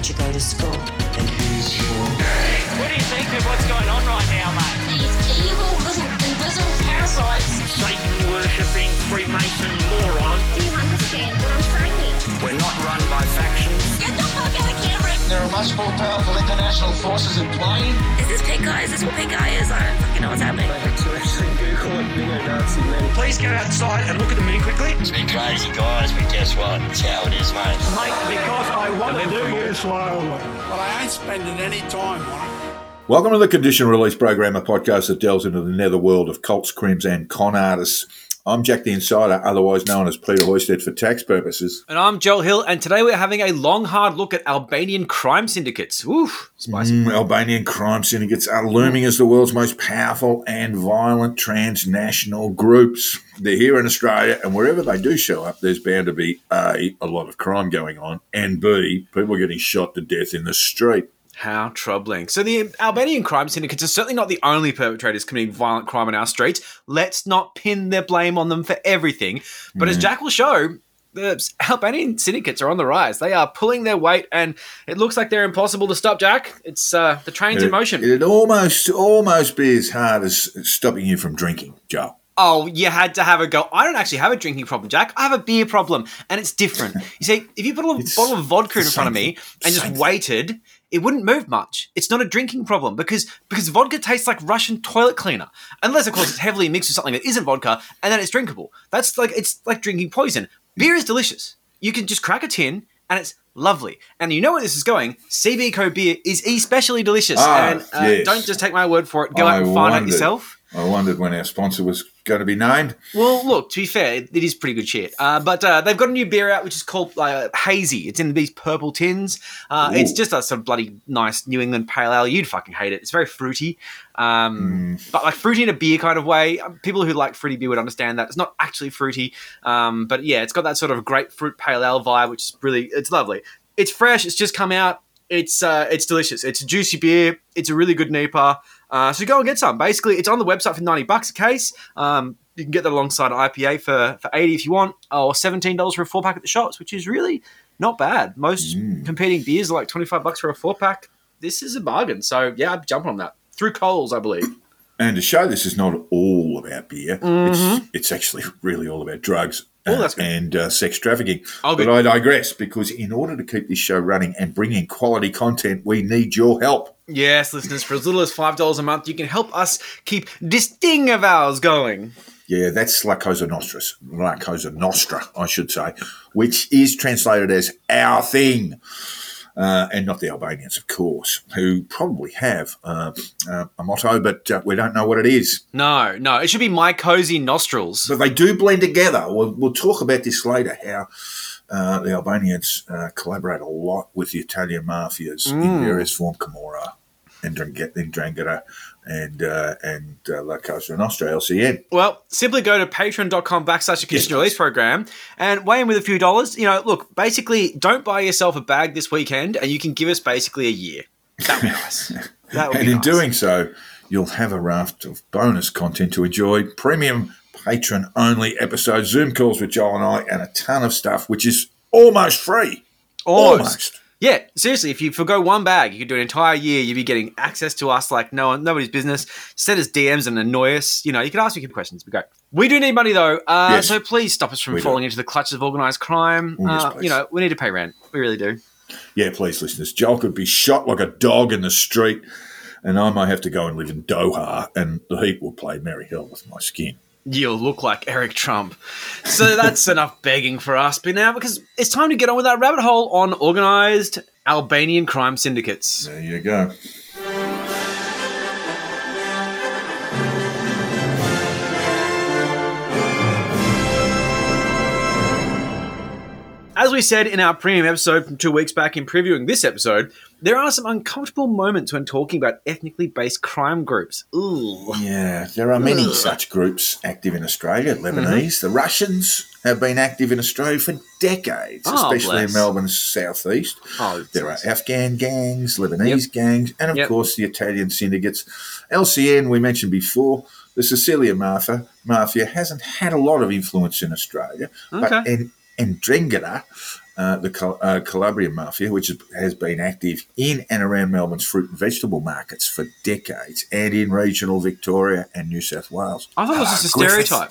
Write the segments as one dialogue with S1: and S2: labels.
S1: did you go to school? and who's for?
S2: What do you think of what's going on right now, mate?
S3: These evil little invisible parasites.
S2: Satan worshipping Freemason moron.
S4: There are much more powerful international forces in play.
S3: Is this pink eye? Is this what pink eye is? I don't fucking know what's happening.
S2: Please go outside and look at the moon quickly.
S5: It's been crazy, guys, but guess what? It's how it is, mate.
S2: Mate, because I want to do you slowly.
S4: But I ain't spending any time on it.
S6: Welcome to the Condition Release Program, a podcast that delves into the netherworld of cults, crims, and con artists. I'm Jack the Insider, otherwise known as Peter Hoysted for tax purposes.
S7: And I'm Joel Hill, and today we're having a long, hard look at Albanian crime syndicates. Oof, spicy.
S6: Mm, Albanian crime syndicates are looming as the world's most powerful and violent transnational groups. They're here in Australia, and wherever they do show up, there's bound to be A, a lot of crime going on, and B, people getting shot to death in the street.
S7: How troubling. So, the Albanian crime syndicates are certainly not the only perpetrators committing violent crime on our streets. Let's not pin their blame on them for everything. But as Jack will show, the Albanian syndicates are on the rise. They are pulling their weight, and it looks like they're impossible to stop, Jack. It's uh, the train's in motion.
S6: It'd almost, almost be as hard as stopping you from drinking, Joe.
S7: Oh, you had to have a go. I don't actually have a drinking problem, Jack. I have a beer problem, and it's different. You see, if you put a
S6: It's
S7: bottle of vodka in front of me and just waited, it wouldn't move much. It's not a drinking problem because because vodka tastes like Russian toilet cleaner, unless of course it's heavily mixed with something that isn't vodka, and then it's drinkable. That's like it's like drinking poison. Beer is delicious. You can just crack a tin, and it's lovely. And you know where this is going. CB Co beer is especially delicious,
S6: Ah,
S7: and uh,
S6: yes.
S7: don't just take my word for it. Go
S6: I
S7: out and find out
S6: wondered.
S7: yourself.
S6: I wondered when our sponsor was going to be named.
S7: Well, look, to be fair, it, it is pretty good shit. Uh, but uh, they've got a new beer out which is called uh, Hazy. It's in these purple tins. Uh, it's just a sort of bloody nice New England pale ale. You'd fucking hate it. It's very fruity, um, but like fruity in a beer kind of way. Um, People who like fruity beer would understand that. It's not actually fruity, um, but yeah, it's got that sort of grapefruit pale ale vibe, which is really it's lovely. It's fresh. It's just come out. It's uh, it's delicious. It's a juicy beer. It's a really good NEPA. Uh, so go and get some. Basically, it's on the website for ninety bucks a case. Um, you can get that alongside an IPA for for eighty if you want, or seventeen dollars for a four pack at the shops, which is really not bad. Most competing beers are like twenty five bucks for a four pack. This is a bargain. So yeah, I'd jump on that through Coles, I believe.
S6: And to show this is not all about beer, it's, it's actually really all about drugs
S7: Oh,
S6: uh,
S7: that's good.
S6: and uh, sex trafficking.
S7: Oh,
S6: but. I digress because in order to keep this show running and bring in quality content, we need your help.
S7: Yes, listeners, for as little as five dollars a month, you can help us keep this thing of ours going.
S6: Yeah, that's La Cosa Nostra, La Cosa Nostra, I should say, which is translated as our thing. Uh, and not the Albanians, of course, who probably have uh, uh, a motto, but uh, we don't know what it is.
S7: No, no, it should be my cozy nostrils.
S6: But they do blend together. We'll, we'll talk about this later. How uh, the Albanians uh, collaborate a lot with the Italian mafias in various form, Camorra and Ndrangheta and uh, and uh, La Cosa Nostra, LCN.
S7: Well, simply go to patreon.com backslash the condition release program and weigh in with a few dollars. You know, look, basically, don't buy yourself a bag this weekend and you can give us basically a year. That would be nice. That would
S6: And in
S7: nice.
S6: doing so, you'll have a raft of bonus content to enjoy, premium patron only episodes, Zoom calls with Joel and I, and a ton of stuff, which is almost free.
S7: Almost. Yeah, seriously, if you forgo one bag, you could do an entire year. You'd be getting access to us like no one, nobody's business. Send us DMs and annoy us. You know, you can ask me questions. We go. We do need money though, uh,
S6: Yes.
S7: so please stop us from
S6: We do.
S7: falling into the clutches of organised crime.
S6: Yes,
S7: uh, you know, we need to pay rent. We really do.
S6: Yeah, please, listeners. Joel could be shot like a dog in the street, and I might have to go and live in Doha, and the heat will play merry hell with my skin.
S7: You'll look like Eric Trump. So that's enough begging for us. But now, because it's time to get on with that rabbit hole on organised Albanian crime syndicates.
S6: There you go.
S7: We said in our premium episode from two weeks back in previewing this episode, there are some uncomfortable moments when talking about ethnically based crime groups. Ooh.
S6: Yeah, there are many such groups active in Australia. Mm-hmm. Lebanese, the Russians have been active in Australia for decades,
S7: Oh,
S6: especially
S7: bless.
S6: in Melbourne's southeast.
S7: Oh,
S6: There are Afghan gangs, Lebanese gangs, and of
S7: Yep.
S6: course the Italian syndicates. LCN, we mentioned before, the Sicilian mafia, mafia hasn't had a lot of influence in Australia, but
S7: Okay.
S6: Ndrangheta, uh, the Cal- uh, Calabrian mafia, which has been active in and around Melbourne's fruit and vegetable markets for decades, and in regional Victoria and New South Wales.
S7: I thought it was
S6: Ah,
S7: just a stereotype.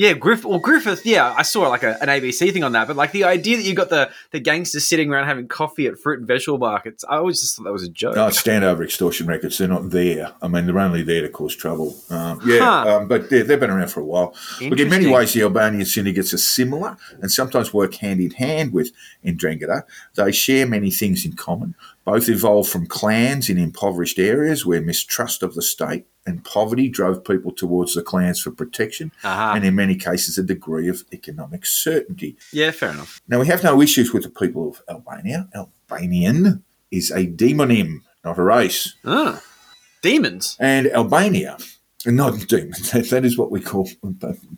S7: Yeah, Griff or Griffith. Yeah, I saw like a, an ABC thing on that. But like the idea that you got the the gangsters sitting around having coffee at fruit and vegetable markets, I always just thought that was a joke.
S6: No, it's standover extortion records. They're not there. I mean, they're only there to cause trouble. Um, yeah,
S7: Huh.
S6: um, but they, they've been around for a while. Look, in many ways, the Albanian syndicates are similar and sometimes work hand in hand with Ndrangheta. They share many things in common. Both evolved from clans in impoverished areas where mistrust of the state and poverty drove people towards the clans for protection
S7: Aha.
S6: and, in many cases, a degree of economic certainty.
S7: yeah, fair enough.
S6: Now, we have no issues with the people of Albania. Albanian is a demonym, not a race.
S7: Ah, demons.
S6: And Albania, not demons, that, that is what we call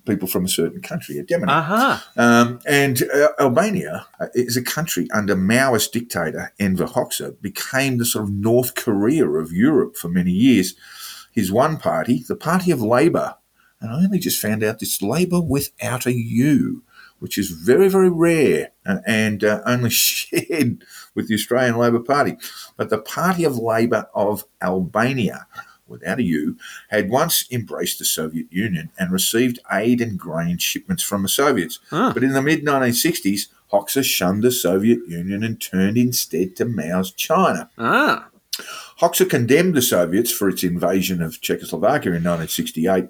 S6: people from a certain country, a demon.
S7: Uh huh.
S6: Um, and uh, Albania uh, is a country under Maoist dictator Enver Hoxha, became the sort of North Korea of Europe for many years. His one party, the Party of Labour, and I only just found out this Labour without a U, which is very, very rare uh, and uh, only shared with the Australian Labor Party. But the Party of Labour of Albania, without a U, had once embraced the Soviet Union and received aid and grain shipments from the Soviets.
S7: Ah.
S6: But in the mid 1960s, Hoxha shunned the Soviet Union and turned instead to Mao's China.
S7: Ah.
S6: Hoxha condemned the Soviets for its invasion of Czechoslovakia in 1968.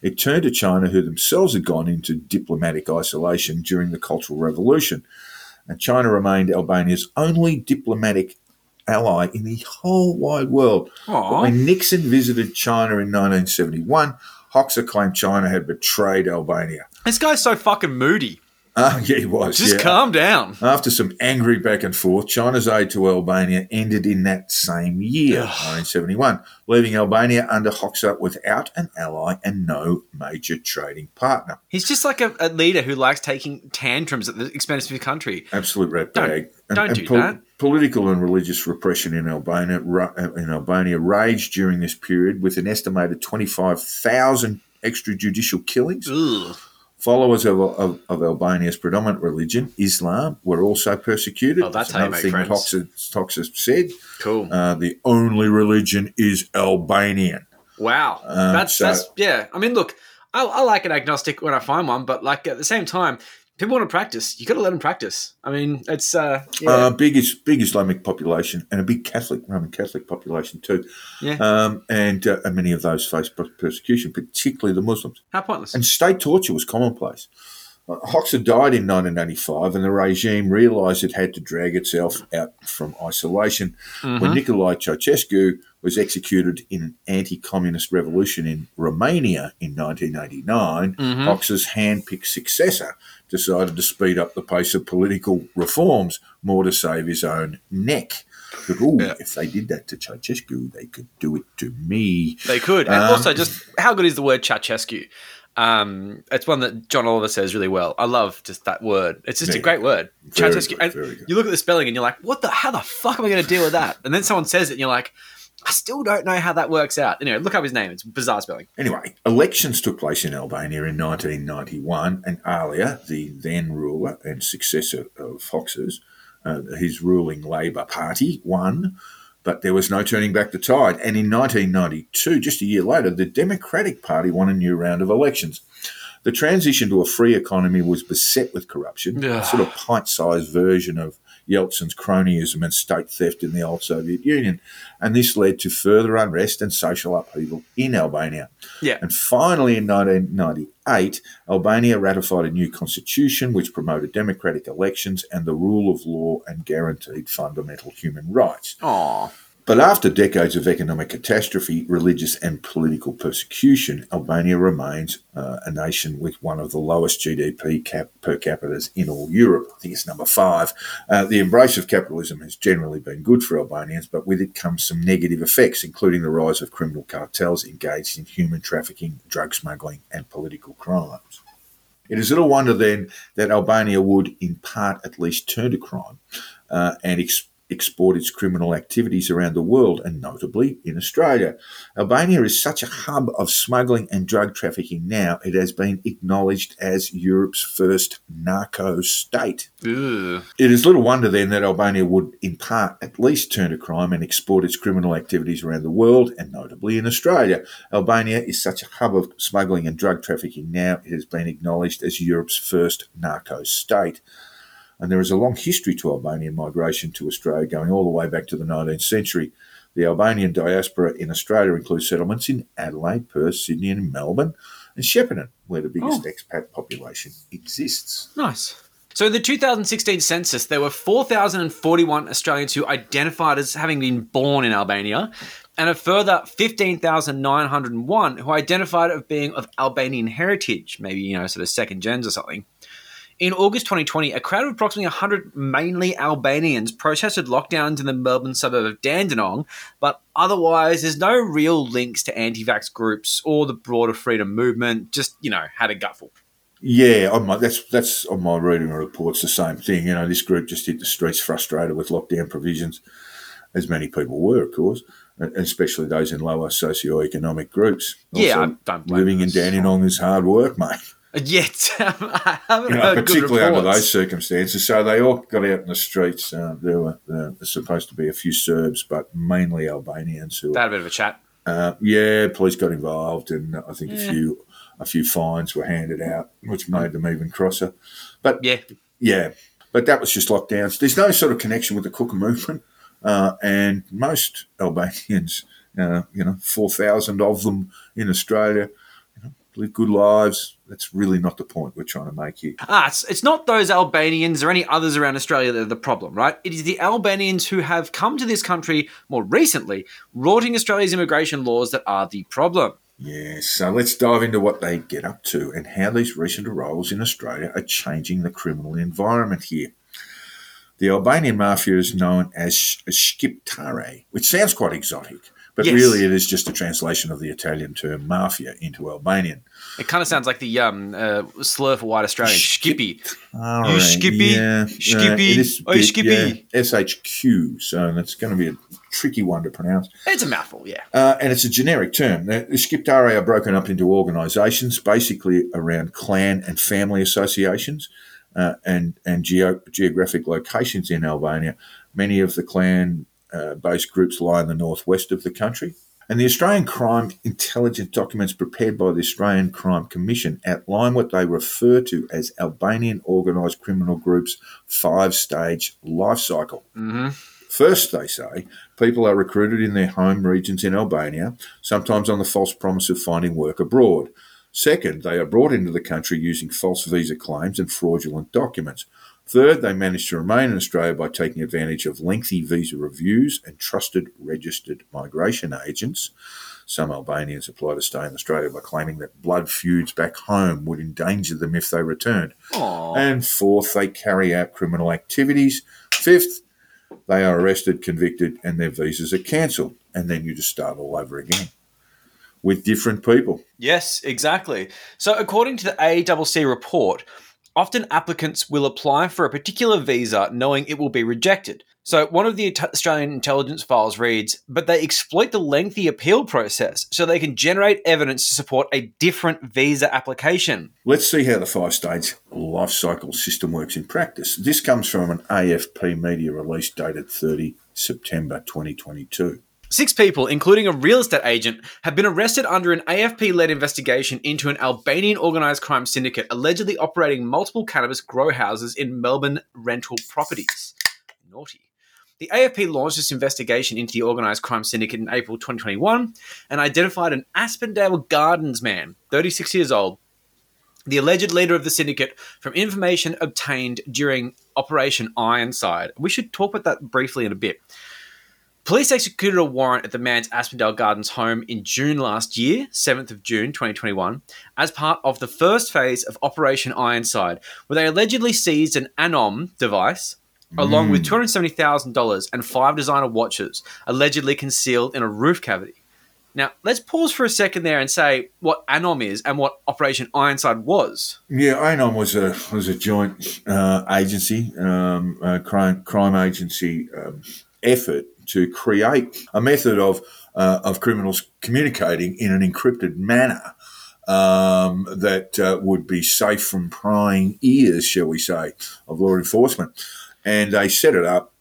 S6: It turned to China, who themselves had gone into diplomatic isolation during the Cultural Revolution. And China remained Albania's only diplomatic ally in the whole wide world.
S7: Aw.
S6: But when Nixon visited China in 1971, Hoxha claimed China had betrayed Albania.
S7: This guy's so fucking moody.
S6: Ah, yeah, he was.
S7: Just
S6: yeah.
S7: calm down.
S6: After some angry back and forth, China's aid to Albania ended in that same year, 1971, leaving Albania under Hoxha without an ally and no major trading partner.
S7: He's just like a, a leader who likes taking tantrums at the expense of his country.
S6: Absolute rat
S7: Don't-
S6: bag.
S7: don't do that.
S6: Political and religious repression in Albania in Albania raged during this period, with an estimated 25,000 extrajudicial killings.
S7: Ugh.
S6: Followers of, of, of Albania's predominant religion, Islam, were also persecuted.
S7: Oh, that's how you
S6: another thing that
S7: friends.
S6: Hoxha, Hoxha said.
S7: Cool.
S6: Uh, the only religion is Albanian.
S7: Wow.
S6: Um,
S7: that's
S6: so-
S7: that's yeah. I mean, look, I, I like an agnostic when I find one, but like at the same time, people want to practice. You got to let them practice. I mean, it's uh, yeah.
S6: Uh, big, is, big Islamic population and a big Catholic, Roman Catholic population too.
S7: Yeah.
S6: Um, and, uh, and many of those face persecution, particularly the Muslims.
S7: How pointless.
S6: And state torture was commonplace. Hoxha died in 1985, and the regime realised it had to drag itself out from isolation. When Nicolae Ceausescu was executed in an anti-communist revolution in Romania in 1989, Hoxha's hand-picked successor decided to speed up the pace of political reforms more to save his own neck. But, ooh, if they did that to Ceausescu, they could do it to me.
S7: They could. And
S6: Um,
S7: also, just how good is the word Ceausescu? Um, it's one that John Oliver says really well. I love just that word. It's just a great word.
S6: Very good, very good.
S7: you look at the spelling and you're like, what the, how the fuck am I going to deal with that? And then someone says it and you're like, I still don't know how that works out. Anyway, look up his name. It's bizarre spelling.
S6: Anyway, elections took place in Albania in 1991, and Alia, the then ruler and successor of Fox's, uh, his ruling Labour Party, won, but there was no turning back the tide. And in 1992, just a year later, the Democratic Party won a new round of elections. The transition to a free economy was beset with corruption, a sort of pint-sized version of Yeltsin's cronyism and state theft in the old Soviet Union, and this led to further unrest and social upheaval in Albania.
S7: Yeah.
S6: And finally, in 1998, Albania ratified a new constitution which promoted democratic elections and the rule of law and guaranteed fundamental human rights.
S7: Aw.
S6: But after decades of economic catastrophe, religious and political persecution, Albania remains uh, a nation with one of the lowest GDP cap per capita in all Europe. I think it's number five. Uh, the embrace of capitalism has generally been good for Albanians, but with it comes some negative effects, including the rise of criminal cartels engaged in human trafficking, drug smuggling, and political crimes. It is little wonder then that Albania would, in part at least, turn to crime uh, and export its criminal activities around the world and notably in Australia. Albania is such a hub of smuggling and drug trafficking now, it has been acknowledged as Europe's first narco state.
S7: Ugh.
S6: It is little wonder then that Albania would, in part, at least turn to crime and export its criminal activities around the world, and notably in Australia. Albania is such a hub of smuggling and drug trafficking now, it has been acknowledged as Europe's first narco state. And there is a long history to Albanian migration to Australia going all the way back to the 19th century. The Albanian diaspora in Australia includes settlements in Adelaide, Perth, Sydney, and Melbourne, and Shepparton, where the biggest oh. expat population exists.
S7: Nice. So in the 2016 census, there were 4,041 Australians who identified as having been born in Albania, and a further 15,901 who identified as being of Albanian heritage, maybe, you know, sort of second gens or something. In August 2020, a crowd of approximately 100 mainly Albanians protested lockdowns in the Melbourne suburb of Dandenong, but otherwise, there's no real links to anti vax groups or the broader freedom movement, just, you know, had a gutful.
S6: Yeah, on my, that's that's on my reading reports the same thing. You know, this group just hit the streets frustrated with lockdown provisions, as many people were, of course, especially those in lower socioeconomic groups.
S7: Yeah, I don't blame
S6: living in. Dandenong is hard work, mate.
S7: Yet, I haven't
S6: You know,
S7: heard good
S6: particularly under those circumstances. So they all got out in the streets. Uh, there were uh, supposed to be a few Serbs, but mainly Albanians who.
S7: They had a bit of a chat.
S6: Uh, yeah, police got involved, and I think a few a few fines were handed out, which made them even crosser. But
S7: Yeah.
S6: yeah, but that was just lockdowns. There's no sort of connection with the Cooker movement, uh, and most Albanians, uh, you know, four thousand of them in Australia, you know, live good lives. That's really not the point we're trying to make here.
S7: Ah, it's, it's not those Albanians or any others around Australia that are the problem, right? It is the Albanians who have come to this country more recently, rorting Australia's immigration laws that are the problem.
S6: Yes, so let's dive into what they get up to and how these recent arrivals in Australia are changing the criminal environment here. The Albanian mafia is known as sh- Shqiptare, which sounds quite exotic, but
S7: Yes.
S6: really it is just a translation of the Italian term mafia into Albanian.
S7: It kind of sounds like the um, uh, slur for white Australian, Skippy.
S6: All
S7: You Skippy?
S6: yeah,
S7: Skippy?
S6: it is a
S7: Oi, Skippy?
S6: yeah, SHQ, so that's going to be a tricky one to pronounce.
S7: It's a mouthful, yeah.
S6: Uh, and it's a generic term. The Shqiptare are broken up into organisations, basically around clan and family associations, uh, and and geo- geographic locations in Albania. Many of the Uh, clan-based groups lie in the northwest of the country. And the Australian crime intelligence documents prepared by the Australian Crime Commission outline what they refer to as Albanian organised criminal groups' five-stage life cycle. Mm-hmm. First, they say, people are recruited in their home regions in Albania, sometimes on the false promise of finding work abroad. Second, they are brought into the country using false visa claims and fraudulent documents. Third, they manage to remain in Australia by taking advantage of lengthy visa reviews and trusted registered migration agents. Some Albanians apply to stay in Australia by claiming that blood feuds back home would endanger them if they returned.
S7: Aw.
S6: And fourth, they carry out criminal activities. Fifth, they are arrested, convicted, and their visas are cancelled. And then you just start all over again with different people.
S7: Yes, exactly. So, according to the ACCC report, often applicants will apply for a particular visa knowing it will be rejected. So, one of the Australian intelligence files reads, but they exploit the lengthy appeal process so they can generate evidence to support a different visa application.
S6: Let's see how the five stage life cycle system works in practice. This comes from an AFP media release dated 30 September 2022.
S7: Six people, including a real estate agent, have been arrested under an AFP led investigation into an Albanian organised crime syndicate allegedly operating multiple cannabis grow houses in Melbourne rental properties. Naughty. The AFP launched this investigation into the organised crime syndicate in April 2021 and identified an Aspendale Gardens man, 36 years old, the alleged leader of the syndicate, from information obtained during Operation Ironside. We should talk about that briefly in a bit. Police executed a warrant at the man's Aspendale Gardens home in June last year, 7th of June 2021, as part of the first phase of Operation Ironside, where they allegedly seized an Anom device along with $270,000 and five designer watches allegedly concealed in a roof cavity. Now, let's pause for a second there and say what ANOM is and what Operation Ironside was.
S6: Yeah, ANOM was a was a joint uh, agency, um, crime crime agency um, effort to create a method of uh, of criminals communicating in an encrypted manner um, that uh, would be safe from prying ears, shall we say, of law enforcement. And they set it up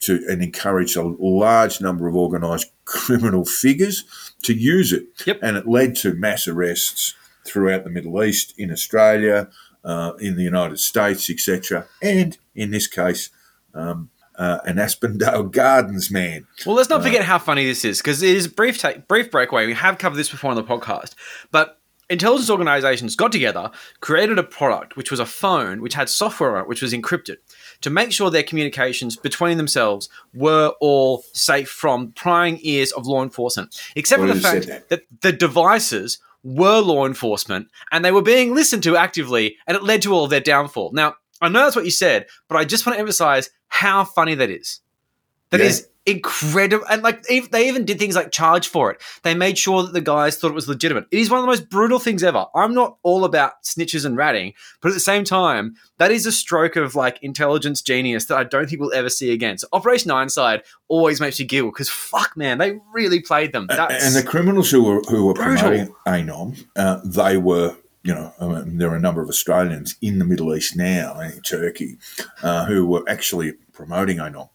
S6: to and encourage a large number of organised criminal figures to use it.
S7: Yep.
S6: And it led to mass arrests throughout the Middle East, in Australia, uh, in the United States, etc. And in this case, um, uh, an Aspendale Gardens man.
S7: Well, let's not forget how funny this is because it is brief take, brief breakaway. We have covered this before on the podcast, but intelligence organizations got together, created a product which was a phone which had software on it which was encrypted to make sure their communications between themselves were all safe from prying ears of law enforcement, except for the fact that the devices were law enforcement and they were being listened to actively, and it led to all of their downfall. Now, I know that's what you said, but I just want to emphasize how funny that is. That
S6: Yeah.
S7: is incredible. And like they even did things like charge for it. They made sure that the guys thought it was legitimate. It is one of the most brutal things ever. I'm not all about snitches and ratting, but at the same time, that is a stroke of like intelligence genius that I don't think we'll ever see again. So Operation Ironside always makes you giggle because fuck, man, they really played them. That's,
S6: and the criminals who were who were
S7: Brutal.
S6: promoting ANOM, uh, they were, you know, I mean, there are a number of Australians in the Middle East now, in Turkey, uh, who were actually promoting ANOM.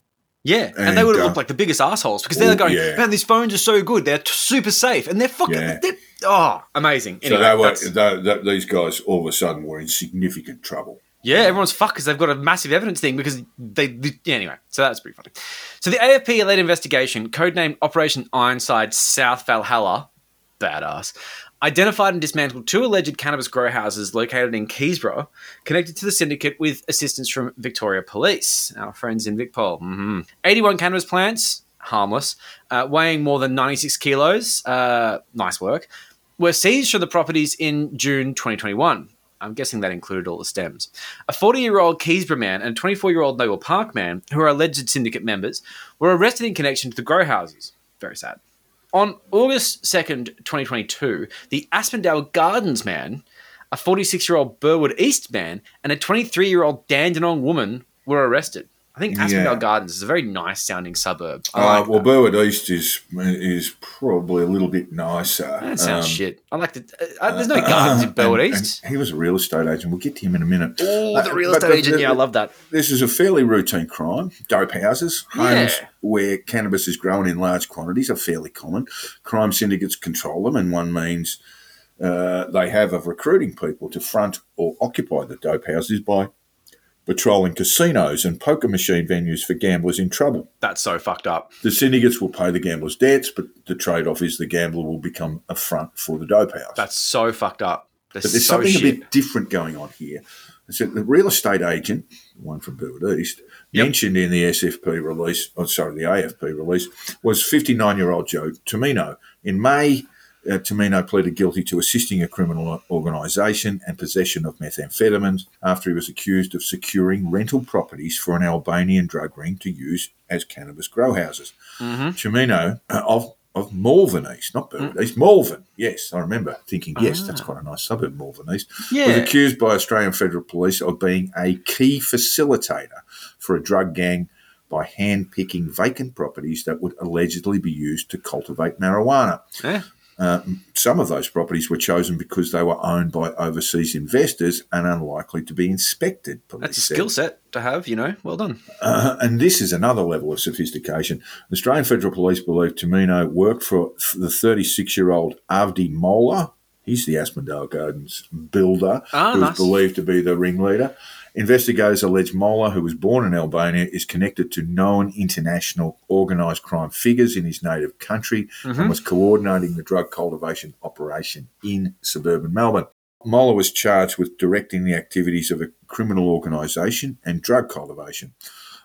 S7: yeah, and,
S6: and,
S7: they would have
S6: uh,
S7: looked like the biggest assholes because they're
S6: oh,
S7: going,
S6: yeah.
S7: man, these phones are so good, they're t- super safe, and they're fucking,
S6: Yeah.
S7: they're, oh, amazing. Anyway,
S6: so they were, they, they, these guys all of a sudden were in significant trouble.
S7: Yeah, everyone's fucked because they've got a massive evidence thing because they, they- yeah, anyway, so that's pretty funny. So the AFP led investigation, codenamed Operation Ironside South Valhalla, badass, identified and dismantled two alleged cannabis grow houses located in Keysborough, connected to the syndicate with assistance from Victoria Police, our friends in Vicpol. hmm 81 cannabis plants, harmless, uh, weighing more than 96 kilos, uh, nice work, were seized from the properties in June 2021. I'm guessing that included all the stems. A 40 year old Keysborough man and a 24 year old Noble Park man, who are alleged syndicate members, were arrested in connection to the grow houses. Very sad. On August 2nd, 2022, the Aspendale Gardens man, a 46 year old Burwood East man, and a 23 year old Dandenong woman were arrested. I think Aspendale
S6: Yeah.
S7: Gardens is a very nice sounding suburb. I
S6: Uh,
S7: like
S6: well,
S7: that.
S6: Burwood East is is probably a little bit nicer.
S7: That sounds
S6: Um,
S7: shit. I like the. Uh, there's no gardens in Burwood
S6: and-
S7: East.
S6: and he was a real estate agent. We'll get to him in a minute.
S7: Oh, the
S6: Uh,
S7: real
S6: but
S7: estate
S6: the-
S7: agent.
S6: the-
S7: Yeah, I love that.
S6: This is a fairly routine crime. Dope houses, homes
S7: Yeah.
S6: where cannabis is grown in large quantities are fairly common. Crime syndicates control them, and one means uh, they have of recruiting people to front or occupy the dope houses by patrolling casinos and poker machine venues for gamblers in trouble.
S7: That's so fucked up.
S6: The syndicates will pay the gamblers' debts, but the trade off is the gambler will become a front for the dope house.
S7: That's so fucked up. That's
S6: But there's
S7: so
S6: something
S7: shit.
S6: a bit different going on here. So the real estate agent, the one from Burwood East,
S7: Yep.
S6: mentioned in the SFP release, oh, sorry, the AFP release, was 59 year old Joe Tomino. In May, uh, Tomino pleaded guilty to assisting a criminal organisation and possession of methamphetamines after he was accused of securing rental properties for an Albanian drug ring to use as cannabis grow houses.
S7: Mm-hmm.
S6: Uh, of of Malvern East, not Burwood East, Malvern. Yes, I remember thinking, yes, that's quite a nice suburb, Malvern East. Was accused by Australian Federal Police of being a key facilitator for a drug gang by hand-picking vacant properties that would allegedly be used to cultivate marijuana.
S7: Yeah.
S6: Uh, some of those properties were chosen because they were owned by overseas investors and unlikely to be inspected.
S7: That's a
S6: said.
S7: skill set to have, you know. Well done.
S6: Uh, and this is another level of sophistication. The Australian Federal Police believe Tomino worked for the 36 year old Avdi Mola. He's the Aspendale Gardens builder,
S7: Ah,
S6: who is
S7: nice.
S6: believed to be the ringleader. Investigators allege Mola, who was born in Albania, is connected to known international organised crime figures in his native country
S7: Mm-hmm.
S6: and was coordinating the drug cultivation operation in suburban Melbourne. Mola was charged with directing the activities of a criminal organisation and drug cultivation.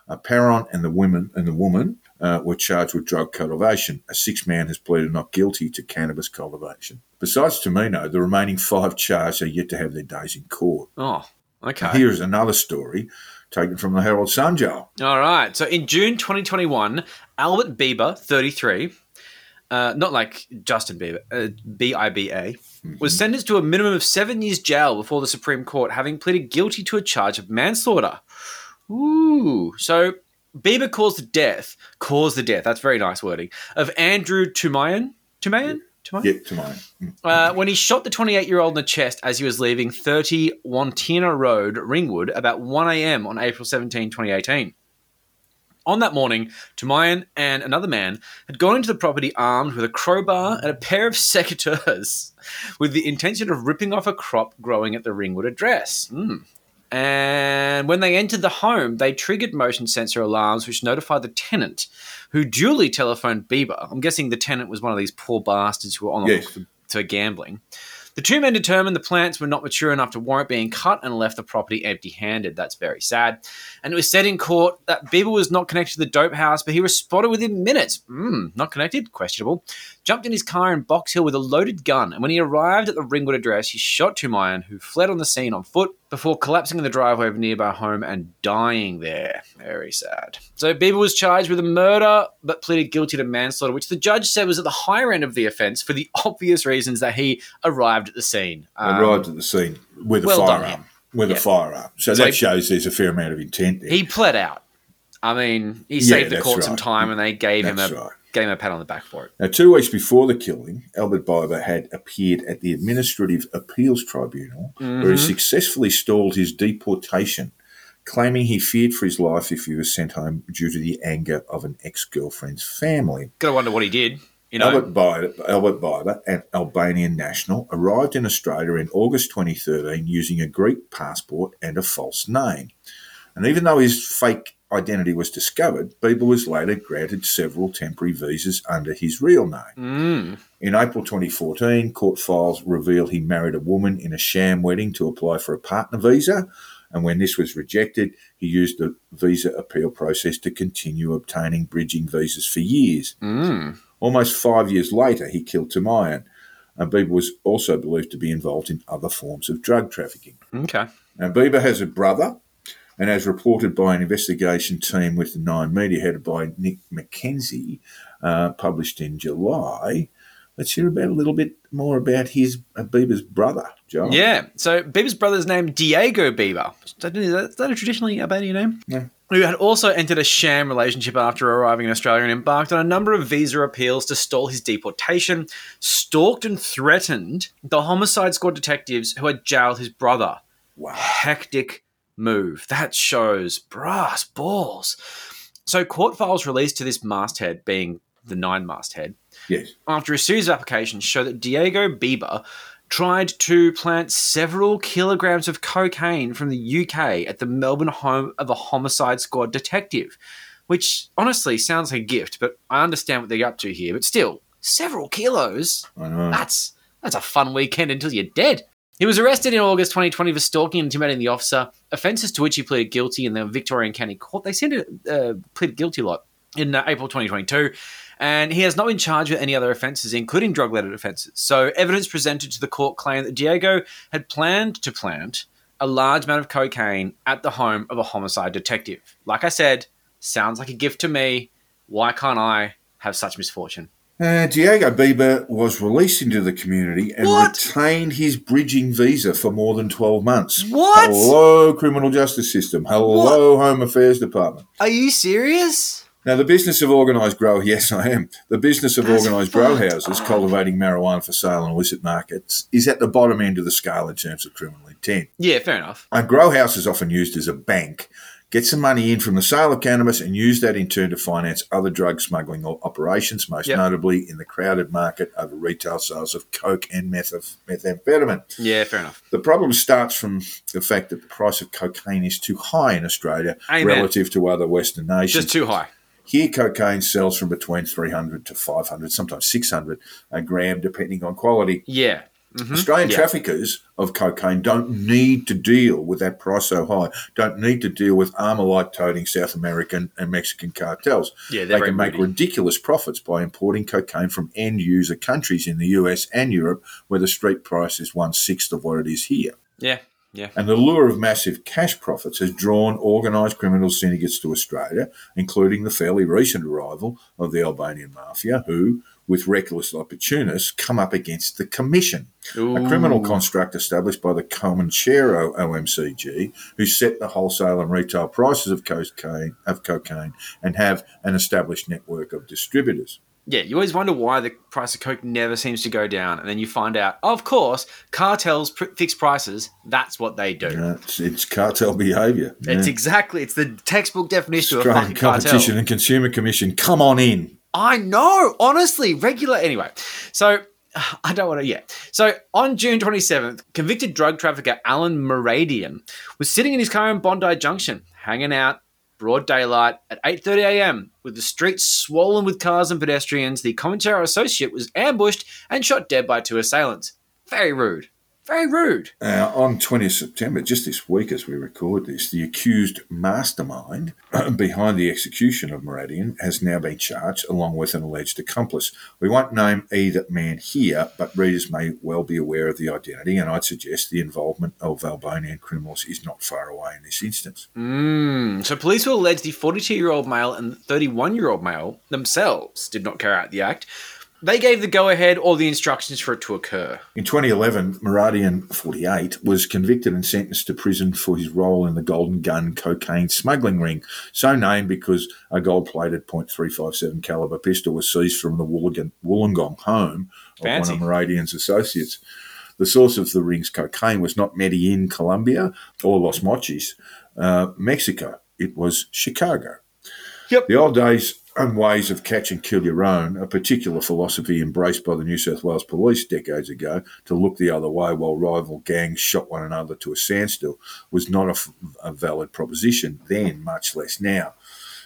S6: Uh, Perron and the women and the woman uh, were charged with drug cultivation. A sixth man has pleaded not guilty to cannabis cultivation. Besides Tomino, the remaining five charged are yet to have their days in court.
S7: Oh, okay.
S6: Here is another story taken from the Herald Sun, Joel.
S7: All right. So in June 2021, Albert Biba, 33, uh, not like Justin Bieber, uh, B I B A, was sentenced to a minimum of seven years jail before the Supreme Court, having pleaded guilty to a charge of manslaughter. Ooh, so Biba caused the death, caused the death. That's very nice wording of Andrew Tumayan. Tumayan. Tumayan?
S6: Yeah, to mine. Mm.
S7: Uh, when he shot the 28 year old in the chest as he was leaving 30 Wantina Road, Ringwood, about 1 a.m. on April 17, 2018. On that morning, Tumayan and another man had gone into the property armed with a crowbar and a pair of secateurs with the intention of ripping off a crop growing at the Ringwood address. Hmm. And when they entered the home, they triggered motion sensor alarms which notified the tenant, who duly telephoned Biba. I'm guessing the tenant was one of these poor bastards who were on the
S6: Yes.
S7: look for, for gambling. The two men determined the plants were not mature enough to warrant being cut and left the property empty handed. That's very sad. And it was said in court that Biba was not connected to the dope house, but he was spotted within minutes. Hmm, not connected? Questionable. Jumped in his car in Box Hill with a loaded gun, and when he arrived at the Ringwood address, he shot Tumayan, who fled on the scene on foot before collapsing in the driveway of a nearby home and dying there. Very sad. So Biba was charged with a murder, but pleaded guilty to manslaughter, which the judge said was at the higher end of the offence for the obvious reasons that he arrived at the scene. Um,
S6: Arrived at the scene with a
S7: well done,
S6: firearm.
S7: him.
S6: With
S7: Yeah.
S6: a firearm. So,
S7: So
S6: that
S7: he-
S6: shows there's a fair amount of intent there.
S7: He pled out. I mean, he
S6: Yeah,
S7: saved the
S6: that's
S7: court some time, and they gave him a
S6: right.
S7: Gave him a pat on the back for it.
S6: Now, two weeks before the killing, Albert Biba had appeared at the Administrative Appeals Tribunal, where
S7: Mm-hmm.
S6: he successfully stalled his deportation, claiming he feared for his life if he was sent home due to the anger of an ex girlfriend's family.
S7: Gotta wonder what he did. You know,
S6: Albert Biba, Albert Biba, an Albanian national, arrived in Australia in August 2013 using a Greek passport and a false name. And even though his fake identity was discovered, Biba was later granted several temporary visas under his real name.
S7: Mm.
S6: In April 2014, court files reveal he married a woman in a sham wedding to apply for a partner visa. And when this was rejected, he used the visa appeal process to continue obtaining bridging visas for years.
S7: Mm.
S6: Almost five years later, he killed Tumayan. And Biba was also believed to be involved in other forms of drug trafficking.
S7: Okay.
S6: Now, Biba has a brother, and as reported by an investigation team with the Nine Media, headed by Nick McKenzie, uh, published in July. Let's hear about a little bit more about his uh, Biba's brother, Joe.
S7: Yeah. So Biba's brother's name Diego Biba. Is that, is that a traditionally Albanian name?
S6: Yeah.
S7: Who had also entered a sham relationship after arriving in Australia and embarked on a number of visa appeals to stall his deportation, stalked and threatened the homicide squad detectives who had jailed his brother.
S6: Wow.
S7: hectic move. That shows brass balls. So, court files released to this masthead, being the Nine masthead,
S6: Yes.
S7: after a series of applications show that Diego Biba tried to plant several kilograms of cocaine from the UK at the Melbourne home of a homicide squad detective, which honestly sounds like a gift, but I understand what they're up to here. But still, several kilos.
S6: I know.
S7: That's that's a fun weekend until you're dead. He was arrested in August 2020 for stalking and intimidating the officer, offences to which he pleaded guilty in the Victorian County Court. They seem to uh, guilty lot in uh, April 2022, and he has not been charged with any other offences, including drug-related offences. So, evidence presented to the court claimed that Diego had planned to plant a large amount of cocaine at the home of a homicide detective. Like I said, sounds like a gift to me. Why can't I have such misfortune?
S6: Uh, Diego Biba was released into the community and
S7: What?
S6: retained his bridging visa for more than 12 months.
S7: What?
S6: Hello, criminal justice system. Hello, Home Affairs Department.
S7: Are you serious?
S6: Now, the business of organised grow, yes, I am. The business of
S7: That's
S6: organised grow houses
S7: up.
S6: cultivating marijuana for sale in illicit markets is at the bottom end of the scale in terms of criminal intent.
S7: Yeah, fair enough.
S6: A grow house is often used as a bank, get some money in from the sale of cannabis, and use that in turn to finance other drug smuggling operations, most
S7: Yep.
S6: notably in the crowded market over retail sales of coke and meth- methamphetamine.
S7: Yeah, fair enough.
S6: The problem starts from the fact that the price of cocaine is too high in Australia
S7: Amen.
S6: relative to other Western nations.
S7: Just too high.
S6: Here, cocaine sells from between 300 to 500, sometimes 600 a gram, depending on quality.
S7: Yeah. Mhm.
S6: Australian
S7: Yeah.
S6: traffickers of cocaine don't need to deal with that price so high, don't need to deal with Armalite toting South American and Mexican cartels.
S7: Yeah,
S6: They can make
S7: moody.
S6: ridiculous profits by importing cocaine from end user countries in the US and Europe, where the street price is one sixth of what it is here.
S7: Yeah. Yeah.
S6: And the lure of massive cash profits has drawn organised criminal syndicates to Australia, including the fairly recent arrival of the Albanian mafia, who, with reckless opportunists come up against the Commission, a criminal construct established by the Comanchero OMCG, who set the wholesale and retail prices of cocaine, of cocaine and have an established network of distributors.
S7: Yeah, you always wonder why the price of coke never seems to go down, and then you find out, of course, cartels pr- fix prices. That's what they do.
S6: Uh, it's, it's cartel behaviour.
S7: It's
S6: Yeah.
S7: exactly it's the textbook definition of a
S6: Australian
S7: fucking
S6: Competition
S7: cartel.
S6: and Consumer Commission, come on in.
S7: I know, honestly, regular. Anyway, so I don't want to. Yeah. So on June 27th, convicted drug trafficker Alen Moradian was sitting in his car in Bondi Junction, hanging out, broad daylight, at 8:30 a.m. with the streets swollen with cars and pedestrians. The Comanchero associate was ambushed and shot dead by two assailants. Very rude. Very rude.
S6: Uh, on 20th September, just this week as we record this, the accused mastermind behind the execution of Moradian has now been charged along with an alleged accomplice. We won't name either man here, but readers may well be aware of the identity, and I'd suggest the involvement of Albanian criminals is not far away in this instance.
S7: Mm, so police will allege the 42 year old male and 31 year old male themselves did not carry out the act. They gave the go ahead or the instructions for it to occur.
S6: In 2011, Moradian, 48, was convicted and sentenced to prison for his role in the Golden Gun cocaine smuggling ring, so named because a gold-plated .357 caliber pistol was seized from the Wollongong, Wollongong home of
S7: Fancy.
S6: one of Moradian's associates. The source of the ring's cocaine was not Medellin, Colombia, or Los Mochis, uh, Mexico. It was Chicago.
S7: Yep.
S6: The old days and ways of catch and kill your own, a particular philosophy embraced by the New South Wales police decades ago to look the other way while rival gangs shot one another to a standstill, was not a, valid proposition then, much less now.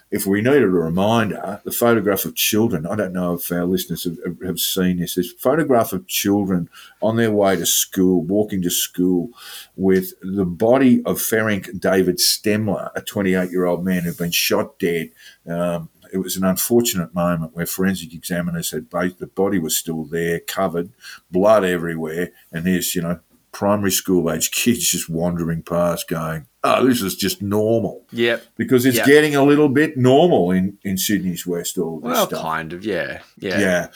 S6: If we needed a reminder, the photograph of children, I don't know if our listeners have, have seen this, this photograph of children on their way to school, walking to school, with the body of Ferenc David Stemler, a 28 year old man who'd been shot dead. Um, it was an unfortunate moment where forensic examiners had both the body was still there, covered, blood everywhere, and there's you know primary school age kids just wandering past, going, "Oh, this is just normal,"
S7: Yep.
S6: because it's
S7: Yep.
S6: getting a little bit normal in in Sydney's west. All this
S7: Well,
S6: stuff.
S7: kind of, yeah. Yeah.
S6: Yeah.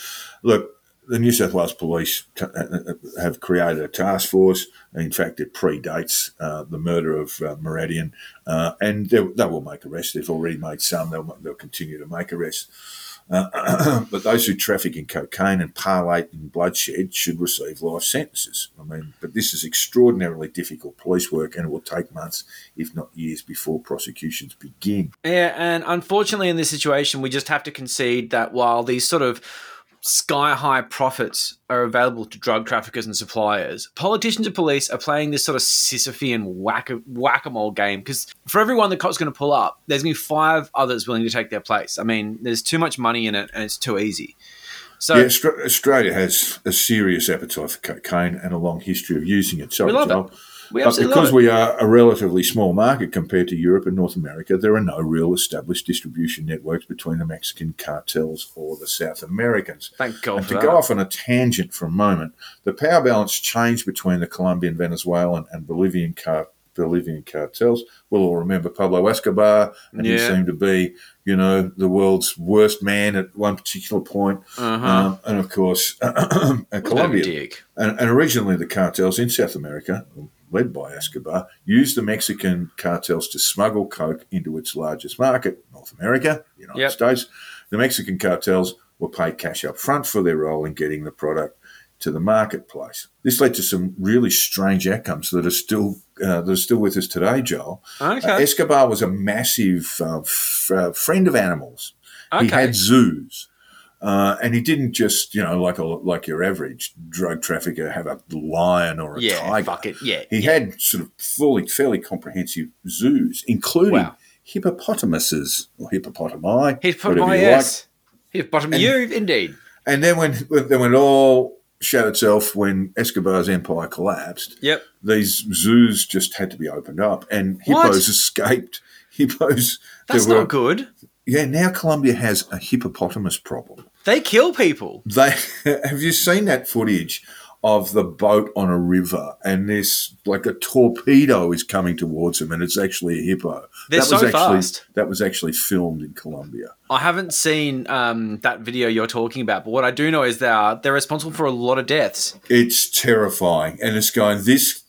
S6: Look, the New South Wales Police t- uh, have created a task force. In fact, it predates uh, the murder of uh, Moradian, uh, and they, they will make arrests. They've already made some. They'll, they'll continue to make arrests. Uh, but those who traffic in cocaine and parlate in bloodshed should receive life sentences. I mean, but this is extraordinarily difficult police work, and it will take months, if not years, before prosecutions begin.
S7: Yeah, and unfortunately, in this situation, we just have to concede that while these sort of sky high profits are available to drug traffickers and suppliers, politicians and police are playing this sort of Sisyphean whack whack a mole game because for every one the cop's going to pull up, there's going to be five others willing to take their place. I mean, there's too much money in it and it's too easy. So
S6: yeah, Australia has a serious appetite for cocaine and a long history of using it. Sorry,
S7: We love
S6: Joel.
S7: it. We
S6: But because we are a relatively small market compared to Europe and North America, there are no real established distribution networks between the Mexican cartels or the South Americans.
S7: Thank God
S6: And to
S7: that.
S6: go off on a tangent for a moment, the power balance changed between the Colombian, Venezuelan, and Bolivian car- Bolivian cartels. We'll all remember Pablo Escobar, and he seemed to be, you know, the world's worst man at one particular point.
S7: Uh-huh.
S6: Um, and of course,
S7: Bit
S6: Colombia. And, and originally, the cartels in South America, led by Escobar, used the Mexican cartels to smuggle coke into its largest market, North America, the United
S7: Yep.
S6: States. The Mexican cartels were paid cash up front for their role in getting the product to the marketplace. This led to some really strange outcomes that are still uh, that are still with us today, Joel.
S7: Okay.
S6: Uh, Escobar was a massive uh, f- uh, friend of animals. He had zoos. Uh, and he didn't just, you know, like a like your average drug trafficker, have a lion or a
S7: yeah,
S6: tiger.
S7: fuck it. Yeah.
S6: He had sort of fully, fairly comprehensive zoos, including
S7: Wow.
S6: hippopotamuses or hippopotami.
S7: He's put
S6: whatever
S7: my
S6: you
S7: yes. He's bottom
S6: And-
S7: you, indeed.
S6: And then when then when it all showed itself when Escobar's empire collapsed,
S7: Yep.
S6: these zoos just had to be opened up, and
S7: What?
S6: hippos escaped. Hippos.
S7: That's
S6: were-
S7: not good.
S6: Yeah, now Colombia has a hippopotamus problem.
S7: They kill people.
S6: They have you seen that footage of the boat on a river, and this like a torpedo is coming towards them, and it's actually a hippo.
S7: They're
S6: that
S7: so
S6: was actually
S7: fast.
S6: that was actually filmed in Colombia.
S7: I haven't seen um, that video you're talking about, but what I do know is they are they're responsible for a lot of deaths.
S6: It's terrifying, and it's going this.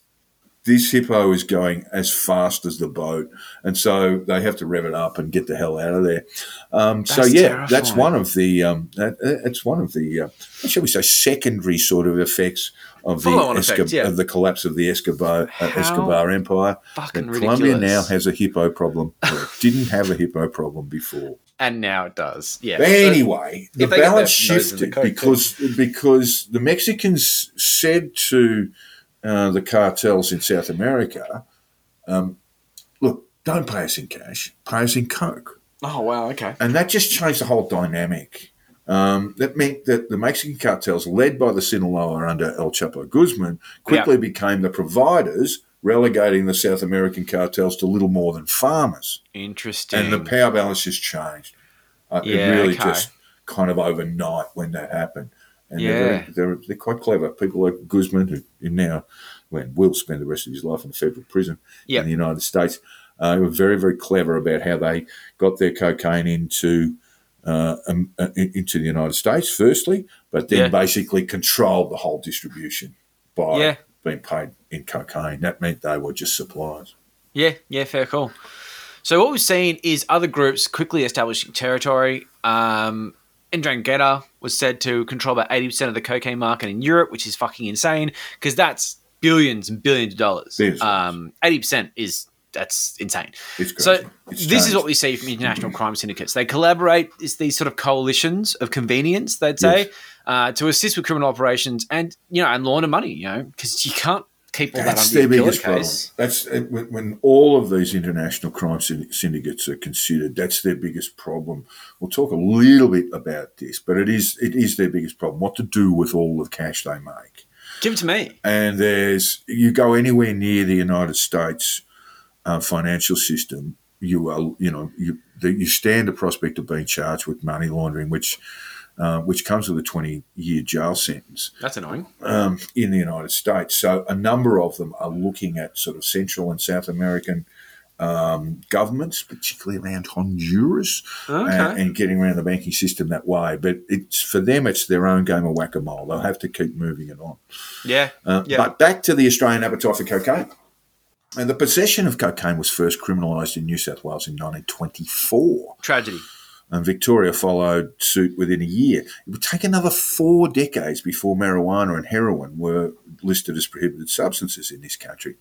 S6: This hippo is going as fast as the boat, and so they have to rev it up and get the hell out of there. Um, so
S7: That's
S6: yeah, that's one of the um, that, it's one of the uh, shall we say secondary sort of effects of the
S7: effect, yeah.
S6: of the collapse of the Escobar uh, Escobar Empire.
S7: fucking
S6: Colombia now has a hippo problem. didn't have a hippo problem before.
S7: And now it does. Yeah.
S6: But anyway, the
S7: they get
S6: balance
S7: their nose in the
S6: shifted
S7: coke,
S6: because because the Mexicans said to uh, the cartels in South America, um, "Look, don't pay us in cash, pay us in coke,"
S7: oh wow. Okay.
S6: and that just changed the whole dynamic. Um, that meant that the Mexican cartels, led by the Sinaloa under El Chapo Guzman, quickly became the providers, relegating the South American cartels to little more than farmers
S7: Interesting.
S6: and the power balance just changed. Uh,
S7: Yeah,
S6: it really
S7: okay.
S6: just kind of overnight when that happened. And
S7: Yeah.
S6: they're, very, they're they're quite clever. People like Guzman, who who now when will spend the rest of his life in a federal prison
S7: Yep.
S6: in the United States, uh, were very very clever about how they got their cocaine into. Uh, um, uh, into the United States, firstly, but then
S7: Yeah.
S6: basically controlled the whole distribution by
S7: Yeah.
S6: being paid in cocaine. That meant they were just suppliers.
S7: Yeah, yeah, fair call. So what we've seen is other groups quickly establishing territory. Um, Ndrangheta was said to control about eighty percent of the cocaine market in Europe, which is fucking insane because that's billions and billions of dollars.
S6: Billions of
S7: Um, eighty percent is that's insane.
S6: It's
S7: So.
S6: It's
S7: this is what we see from international crime syndicates. They collaborate. It's these sort of coalitions of convenience, they'd say,
S6: Yes.
S7: uh, to assist with criminal operations and you know and launder money. You know because you can't all
S6: That's
S7: that under
S6: their biggest
S7: pillowcase.
S6: problem. That's uh, when, when all of these international crime syndicates are considered. That's their biggest problem. We'll talk a little bit about this, but it is it is their biggest problem. What to do with all the cash they make?
S7: Give it to me.
S6: And there's you go anywhere near the United States uh, financial system, you are you know you the, you stand the prospect of being charged with money laundering, which uh, which comes with a twenty year jail sentence
S7: That's annoying.
S6: um, in the United States. So a number of them are looking at sort of Central and South American um, governments, particularly around Honduras,
S7: Okay.
S6: and, and getting around the banking system that way. But it's for them, it's their own game of whack a mole. They'll have to keep moving it on.
S7: Yeah.
S6: Uh,
S7: Yeah.
S6: But back to the Australian appetite for cocaine. And the possession of cocaine was first criminalised in New South Wales in 1924
S7: Tragedy.
S6: And Victoria followed suit within a year. It would take another four decades before marijuana and heroin were listed as prohibited substances in this country.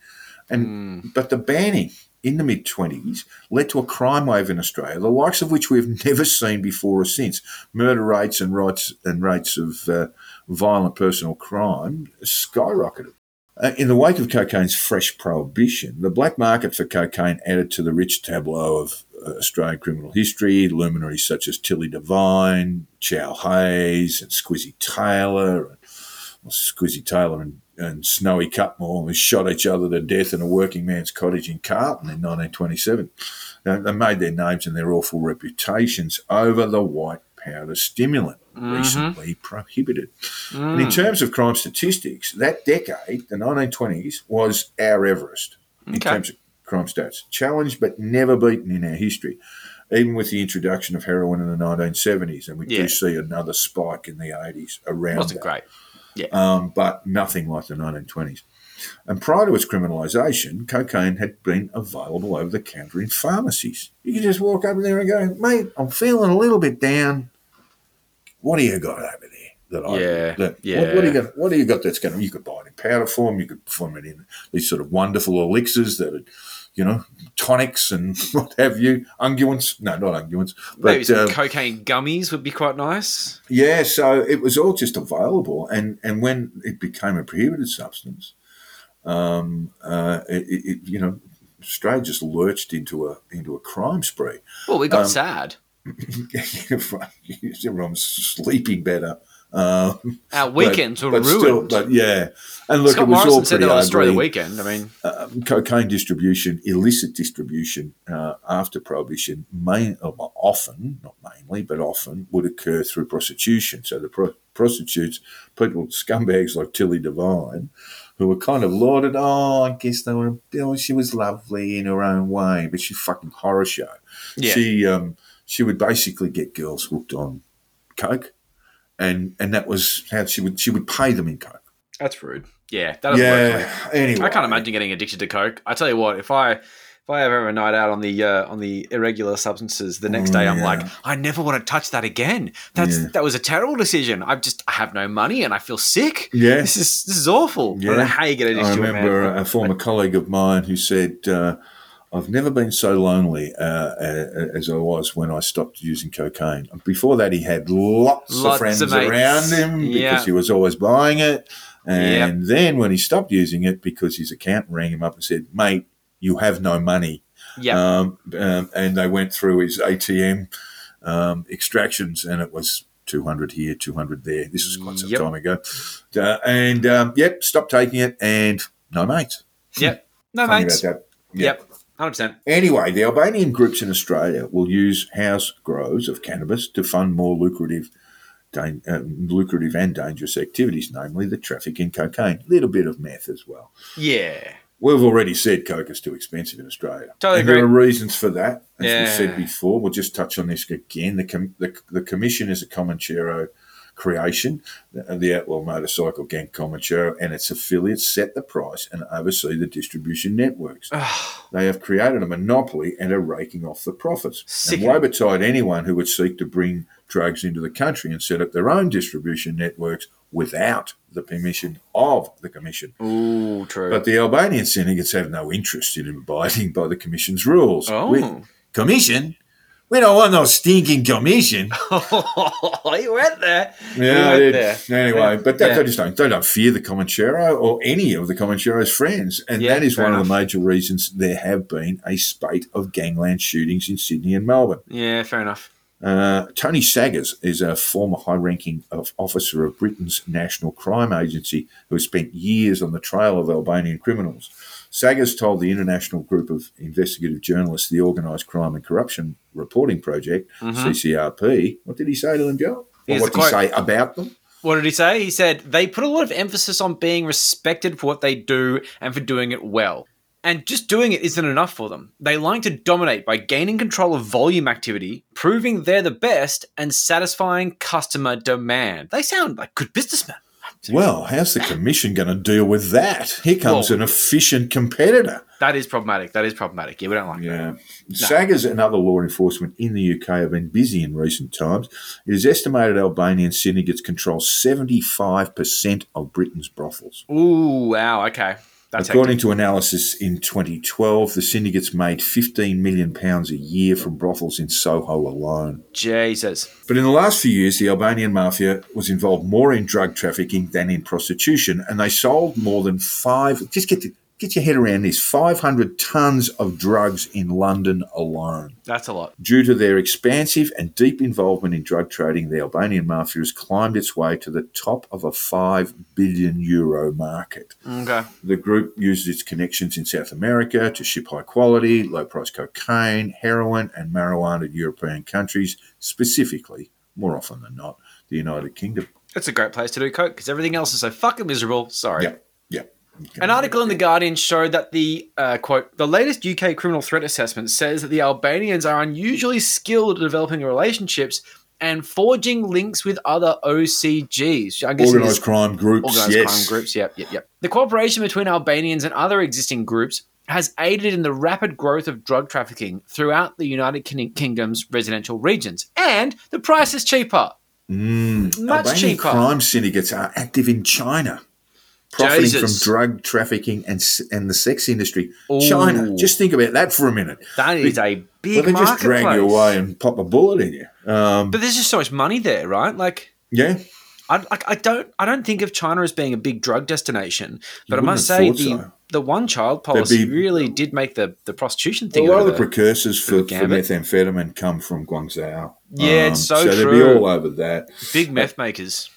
S6: And but the banning in the mid twenties led to a crime wave in Australia, the likes of which we've never seen before or since. Murder rates and rights and rates of uh, violent personal crime skyrocketed. Uh, in the wake of cocaine's fresh prohibition, the black market for cocaine added to the rich tableau of uh, Australian criminal history. Luminaries such as Tilly Devine, Chow Hayes, and Squizzy Taylor, and, well, Squizzy Taylor and, and Snowy Cutmore, who shot each other to death in a working man's cottage in Carlton in 1927. Now, they made their names and their awful reputations over the white powder stimulant recently prohibited. And in terms of crime statistics, that decade, the 1920s, was our Everest in
S7: Okay.
S6: terms of crime stats. Challenged but never beaten in our history, even with the introduction of heroin in the 1970s. And we
S7: Yeah.
S6: do see another spike in the 80s around
S7: Wasn't
S6: that
S7: great.
S6: um, but nothing like the 1920s. And prior to its criminalisation, cocaine had been available over the counter in pharmacies. You could just walk over there and go, mate, I'm feeling a little bit down. What do you got over there? That I,
S7: Yeah,
S6: that,
S7: yeah.
S6: What, what do you got? What do you got that's going to? You could buy it in powder form. You could form it in these sort of wonderful elixirs that are, you know, tonics and what have you, unguents. No, not unguents,
S7: Maybe some
S6: uh,
S7: cocaine gummies would be quite nice.
S6: yeah, so it was all just available, and and when it became a prohibited substance, um, uh, it, it, it- you know, Australia just lurched into a into a crime spree.
S7: Well, we got
S6: Um,
S7: sad.
S6: Everyone's sleeping better. Um,
S7: Our weekends were
S6: but
S7: ruined.
S6: Still, but yeah, and look,
S7: Scott
S6: it was all
S7: Morrison said
S6: pretty
S7: they'll destroy the weekend. I mean,
S6: Um, cocaine distribution, illicit distribution uh, after prohibition, main, uh, often, not mainly, but often would occur through prostitution. So the pro- prostitutes, people, scumbags like Tilly Devine, who were kind of lauded. Oh, I guess they were. Oh, she was lovely in her own way, but she fucking horror show.
S7: Yeah.
S6: She um, she would basically get girls hooked on coke, and and that was how she would she would pay them in coke.
S7: That's rude. Yeah, that doesn't work.
S6: Yeah. Anyway,
S7: I can't imagine getting addicted to coke. I tell you what, if I if I ever have a night out on the uh, on the irregular substances, the next
S6: Oh,
S7: day I'm
S6: yeah.
S7: like, I never want to touch that again. That's
S6: Yeah.
S7: that was a terrible decision. I just I have no money and I feel sick.
S6: Yeah.
S7: this is this is awful. I don't know how you get addicted
S6: I
S7: to it,
S6: remember
S7: man.
S6: a former colleague of mine who said, uh, I've never been so lonely uh, as I was when I stopped using cocaine. Before that, he had lots,
S7: Lots
S6: of friends
S7: of
S6: around him because
S7: Yeah.
S6: he was always buying it. And then when he stopped using it, because his accountant rang him up and said, Mate, you have no money.
S7: yeah,
S6: Um, um, and they went through his ATM um, extractions, and it was 200 here, 200 there. This was quite some
S7: Yep.
S6: time ago. Uh, and um, yep, stopped taking it, and no mates.
S7: yep. No
S6: Funny
S7: mates.
S6: Yeah.
S7: Yep, hundred percent.
S6: Anyway, the Albanian groups in Australia will use house grows of cannabis to fund more lucrative, dan- uh, lucrative and dangerous activities, namely the traffic in cocaine, little bit of meth as well.
S7: Yeah,
S6: We've already said coke is too expensive in Australia.
S7: Totally
S6: and there are reasons for that. As
S7: Yeah.
S6: we said before, we'll just touch on this again. The, com- the, the commission is a Comanchero creation. The, the Outlaw Motorcycle Gang Comanchero and its affiliates set the price and oversee the distribution networks. they have created a monopoly and are raking off the profits.
S7: Sickening.
S6: And woe betide anyone who would seek to bring drugs into the country and set up their own distribution networks without the permission of the commission.
S7: ooh, true.
S6: But the Albanian syndicates have no interest in abiding by the Commission's rules.
S7: Oh.
S6: We- commission? We don't want no stinking commission.
S7: you went there.
S6: Yeah,
S7: You
S6: I
S7: went
S6: did.
S7: there.
S6: Anyway, but that,
S7: Yeah.
S6: they just don't they don't fear the Comanchero or any of the Comanchero's friends, and
S7: Yeah,
S6: that is one of the major reasons there have been a spate of gangland shootings in Sydney and Melbourne.
S7: Yeah, fair enough.
S6: Uh, Tony Saggers is a former high-ranking of- officer of Britain's National Crime Agency who has spent years on the trail of Albanian criminals. Saggers told the international group of investigative journalists, the Organised Crime and Corruption Reporting Project mm-hmm. (CCRP). What did he say to them, Joe? Or what did he say about them?
S7: What did he say? He said they put a lot of emphasis on being respected for what they do and for doing it well. And just doing it isn't enough for them. They like to dominate by gaining control of volume activity, proving they're the best, and satisfying customer demand. They sound like good businessmen.
S6: Well, how's the commission going to deal with that? Here comes
S7: Well-
S6: an efficient competitor.
S7: That is problematic. That is problematic. Yeah, we don't like that.
S6: Yeah. Saggers and other law enforcement in the UK have been busy in recent times. It is estimated Albanian syndicates control 75% of Britain's brothels.
S7: Ooh, wow. Okay. That's
S6: According
S7: hectic.
S6: to analysis in 2012, the syndicates made £15 million a year from brothels in Soho alone.
S7: Jesus.
S6: But in the last few years, the Albanian mafia was involved more in drug trafficking than in prostitution, and they sold more than five. Just get to, get your head around this: 500 tons of drugs in London alone.
S7: That's a lot.
S6: Due to their expansive and deep involvement in drug trading, the Albanian mafia has climbed its way to the top of a five billion euro market.
S7: Okay.
S6: The group uses its connections in South America to ship high quality, low price cocaine, heroin, and marijuana to European countries, specifically, more often than not, the United Kingdom.
S7: It's a great place to do coke because everything else is so fucking miserable. Sorry.
S6: Yeah, yeah.
S7: An article in The Guardian showed that the, uh, quote, the latest UK criminal threat assessment says that the Albanians are unusually skilled at developing relationships and forging links with other OCGs. I guess
S6: Organised crime groups,
S7: organised
S6: yes.
S7: crime groups. Yep, yep, yep. The cooperation between Albanians and other existing groups has aided in the rapid growth of drug trafficking throughout the United Kingdom's residential regions. And the price is cheaper.
S6: Mm,
S7: Much
S6: Albanian
S7: cheaper.
S6: crime syndicates are active in China, profiting
S7: Jesus.
S6: from drug trafficking and and the sex industry.
S7: Ooh.
S6: China, just think about that for a minute.
S7: That is a
S6: Well,
S7: big
S6: they just drag you away and pop a bullet in you. Um,
S7: But there's just so much money there, right? Like,
S6: yeah,
S7: I, I, I don't I don't think of China as being a big drug destination, but I must say the
S6: so.
S7: the one child policy
S6: be-
S7: really did make the, the prostitution thing. a lot
S6: of the
S7: bit of a-
S6: precursors for, for methamphetamine come from Guangzhou.
S7: Yeah, it's so
S6: So
S7: true.
S6: be all over that.
S7: big meth makers.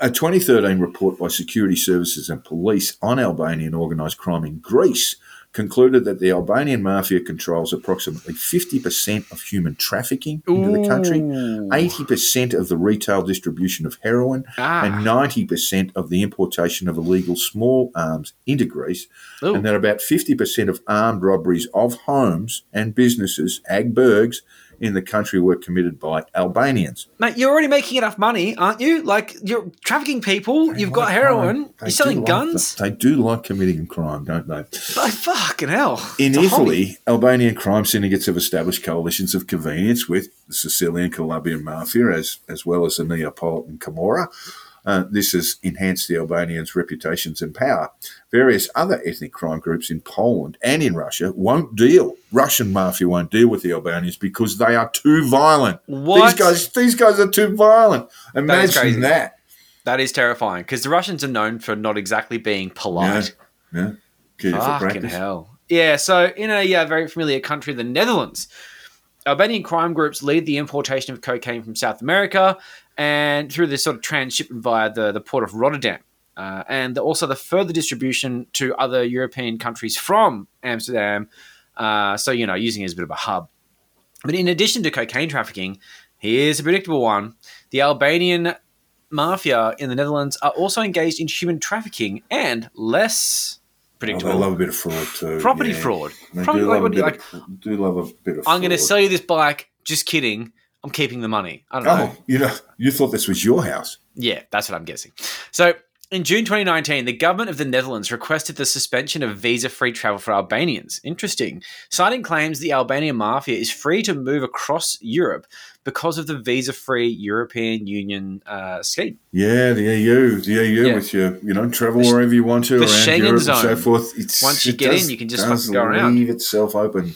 S6: A 2013 report by security services and police on Albanian organised crime in Greece concluded that the Albanian mafia controls approximately 50% of human trafficking into the country, 80% of the retail distribution of heroin,
S7: Ah.
S6: and 90% of the importation of illegal small arms into Greece,
S7: Ooh.
S6: and that about 50% of armed robberies of homes and businesses, agbergs, in the country were committed by Albanians.
S7: Mate, you're already making enough money, aren't you? Like you're trafficking people, you've got heroin, you're selling
S6: like
S7: guns.
S6: They do like committing crime, don't they?
S7: Like fucking hell.
S6: In
S7: It's.
S6: Italy, Albanian crime syndicates have established coalitions of convenience with the Sicilian Calabrian mafia as, as well as the Neapolitan Camorra. Uh, this has enhanced the Albanians' reputations and power. Various other ethnic crime groups in Poland and in Russia won't deal. Russian mafia won't deal with the Albanians because they are too violent.
S7: What?
S6: These guys, these guys are too violent. Imagine that.
S7: That is terrifying because the Russians are known for not exactly being polite.
S6: yeah. Careful
S7: Fucking hell. Yeah, so in a yeah, very familiar country, the Netherlands, Albanian crime groups lead the importation of cocaine from South America and through this sort of transshipment via the, the port of Rotterdam. Uh, and also the further distribution to other European countries from Amsterdam. Uh, so, you know, using it as a bit of a hub. But in addition to cocaine trafficking, here's a predictable one the Albanian mafia in the Netherlands are also engaged in human trafficking and less
S6: Oh,
S7: predictable
S6: they love a bit of fraud too.
S7: property
S6: yeah.
S7: fraud.
S6: They
S7: Property-
S6: do
S7: like,
S6: love,
S7: do
S6: of, do love a bit of
S7: I'm going to sell you this bike. Just kidding. I'm keeping the money. I don't know.
S6: Oh, you know, you thought this was your house.
S7: Yeah, that's what I'm guessing. So, in June 2019, the government of the Netherlands requested the suspension of visa free travel for Albanians. Interesting. Citing claims the Albanian mafia is free to move across Europe because of the visa free European Union uh, scheme.
S6: Yeah, the EU, the EU
S7: Yeah.
S6: with you, you know, travel wherever you want to
S7: the
S6: around
S7: Schengen
S6: Europe and so forth. It's,
S7: Once you
S6: it
S7: get in, you can just
S6: does
S7: fucking go around.
S6: Leave itself open.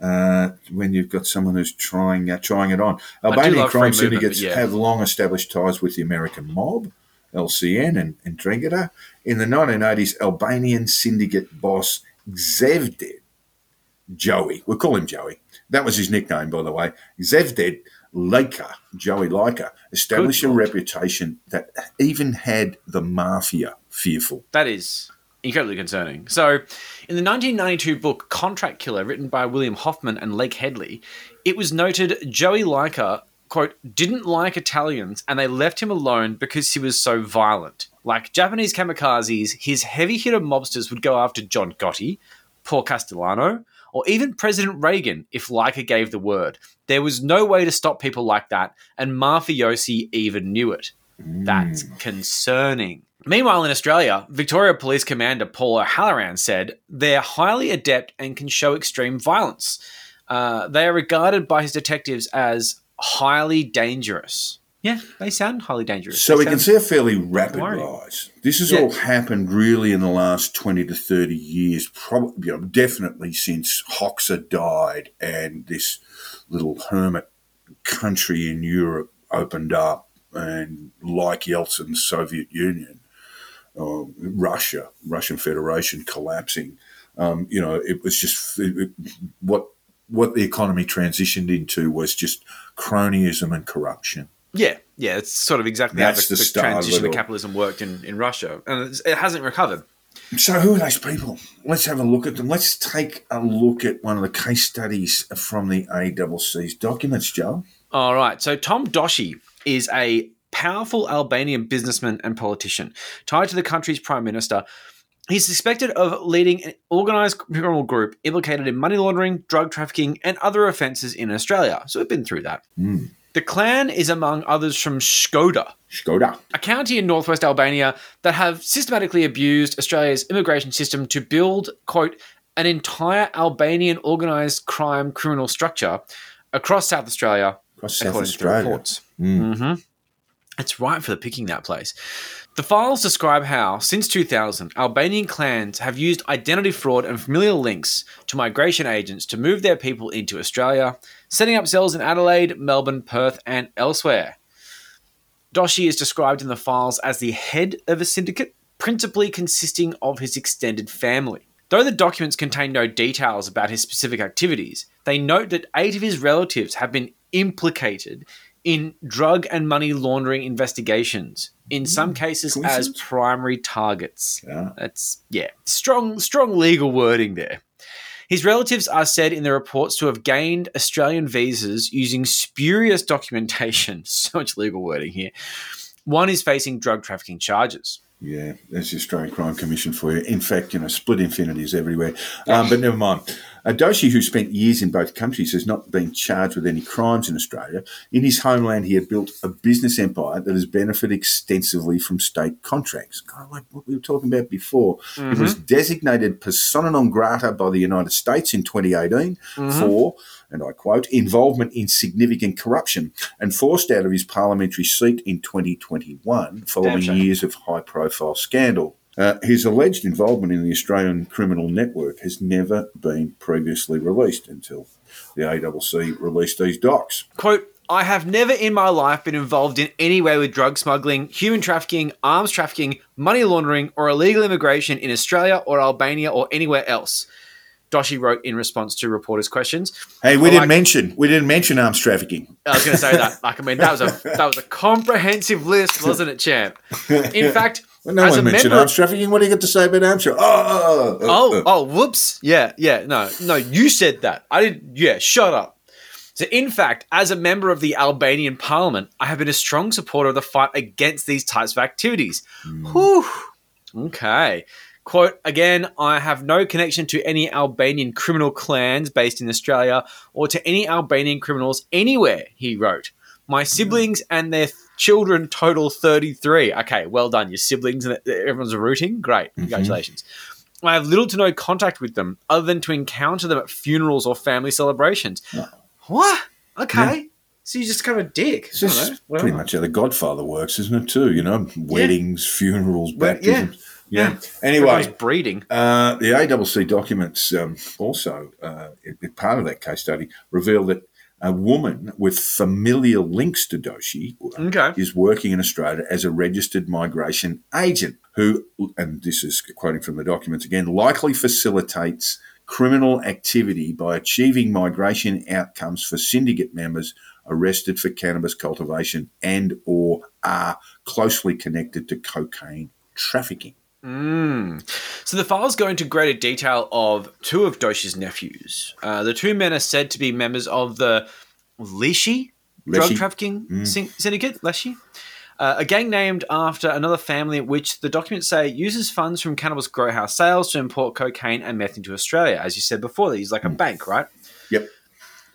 S6: Uh, when you've got someone who's trying uh, trying it on, Albanian crime syndicates
S7: yeah.
S6: have long established ties with the American mob, LCN and, and Ndrangheta. In the 1980s, Albanian syndicate boss Xhevdet Joey. We'll call him Joey. That was his nickname, by the way. Xhevdet Lika, Joey Lika, established a
S7: Good Lord.
S6: reputation that even had the mafia fearful.
S7: That is incredibly concerning. So, in the 1992 book Contract Killer, written by William Hoffman and Lake Headley, it was noted Joey Lika, quote, didn't like Italians and they left him alone because he was so violent. Like Japanese kamikazes, his heavy hitter mobsters would go after John Gotti, Paul Castellano, or even President Reagan if Lika gave the word. There was no way to stop people like that, and mafiosi even knew it. That's concerning. Meanwhile, in Australia, Victoria Police Commander Paul O'Halloran said they're highly adept and can show extreme violence. Uh, they are regarded by his detectives as highly dangerous. Yeah, they sound highly dangerous.
S6: So
S7: They
S6: we can see a fairly rapid
S7: worrying.
S6: rise. This has
S7: Yeah.
S6: all happened really in the last 20 to 30 years, probably, you know, definitely since Hoxha died and this little hermit country in Europe opened up and like Yeltsin's Soviet Union, uh, Russia, Russian Federation collapsing, um, you know, it was just it, it- what what the economy transitioned into was just cronyism and corruption.
S7: Yeah, yeah, it's sort of exactly
S6: That's
S7: how the,
S6: the
S7: the
S6: of
S7: transition
S6: it
S7: to capitalism worked in, in Russia, and it's, it hasn't recovered.
S6: So, who are those people? Let's have a look at them. Let's take a look at one of the case studies from the ACC's documents, Joe.
S7: All right. So Tom Doshi is a powerful Albanian businessman and politician tied to the country's prime minister. He's suspected of leading an organized criminal group implicated in money laundering, drug trafficking, and other offences in Australia. So we've been through that. The clan is among others from Skoda,
S6: Skoda.
S7: a county in northwest Albania that have systematically abused Australia's immigration system to build, quote, an entire Albanian organised crime criminal structure across South Australia,
S6: Across South
S7: according to the
S6: Australia.
S7: reports. hmm It's right for the picking that place. The files describe how, since 2000, Albanian clans have used identity fraud and familial links to migration agents to move their people into Australia, setting up cells in Adelaide, Melbourne, Perth, and elsewhere. Doshi is described in the files as the head of a syndicate, principally consisting of his extended family. Though the documents contain no details about his specific activities, they note that eight of his relatives have been implicated in drug and money laundering investigations, in some cases as primary targets.
S6: Yeah.
S7: That's yeah, strong strong legal wording there. His relatives are said in the reports to have gained Australian visas using spurious documentation. So much legal wording here. One is facing drug trafficking charges.
S6: Yeah, that's the Australian Crime Commission for you. In fact, you know, split infinities everywhere. Um, but never mind. Uh, Doshi, who spent years in both countries, has not been charged with any crimes in Australia. In his homeland, he had built a business empire that has benefited extensively from state contracts. Kind of like what we were talking about before. It was designated persona non grata by the United States in 2018 for, and I quote, involvement in significant corruption and forced out of his parliamentary seat in 2021 following years of high profile scandal. Uh, his alleged involvement in the Australian criminal network has never been previously released until the ACC released these docs.
S7: Quote, I have never in my life been involved in any way with drug smuggling, human trafficking, arms trafficking, money laundering, or illegal immigration in Australia or Albania or anywhere else. Doshi wrote in response to reporters' questions.
S6: Hey, we
S7: I
S6: didn't
S7: like-
S6: mention we didn't mention arms trafficking.
S7: I was going to say that. Like, I mean, that was a that was a comprehensive list, wasn't it, champ? In fact,
S6: Well, no
S7: as
S6: one mentioned
S7: member,
S6: arms trafficking. What do you got to say about arms trafficking? Oh, oh, oh,
S7: oh, oh, whoops, yeah, yeah, no, no, you said that. I didn't. Yeah, shut up. So, in fact, as a member of the Albanian Parliament, I have been a strong supporter of the fight against these types of activities. Whew. Okay. Quote again, I have no connection to any Albanian criminal clans based in Australia or to any Albanian criminals anywhere, he wrote. My siblings and their children total 33. Okay, well done. Your siblings and everyone's rooting. Great. Congratulations. I have little to no contact with them other than to encounter them at funerals or family celebrations. What? Okay. So you're just kind of a dick.
S6: It's.
S7: Well,
S6: pretty much how The Godfather works, isn't it? Too, you know, weddings, funerals,
S7: Well, yeah.
S6: baptisms. Yeah. Anyway,
S7: breeding.
S6: uh, the ACC documents um, also, uh, it- it- part of that case study, reveal that a woman with familial links to Doshi
S7: Okay.
S6: is working in Australia as a registered migration agent who, and this is quoting from the documents again, likely facilitates criminal activity by achieving migration outcomes for syndicate members arrested for cannabis cultivation and or are closely connected to cocaine trafficking.
S7: Mm. So the files go into greater detail of two of Doshi's nephews. Uh, the two men are said to be members of the Leshi drug trafficking syn- syndicate, Leshi. Uh, a gang named after another family, which the documents say uses funds from cannabis grow house sales to import cocaine and meth into Australia. As you said before, he's like a bank, right?
S6: Yep.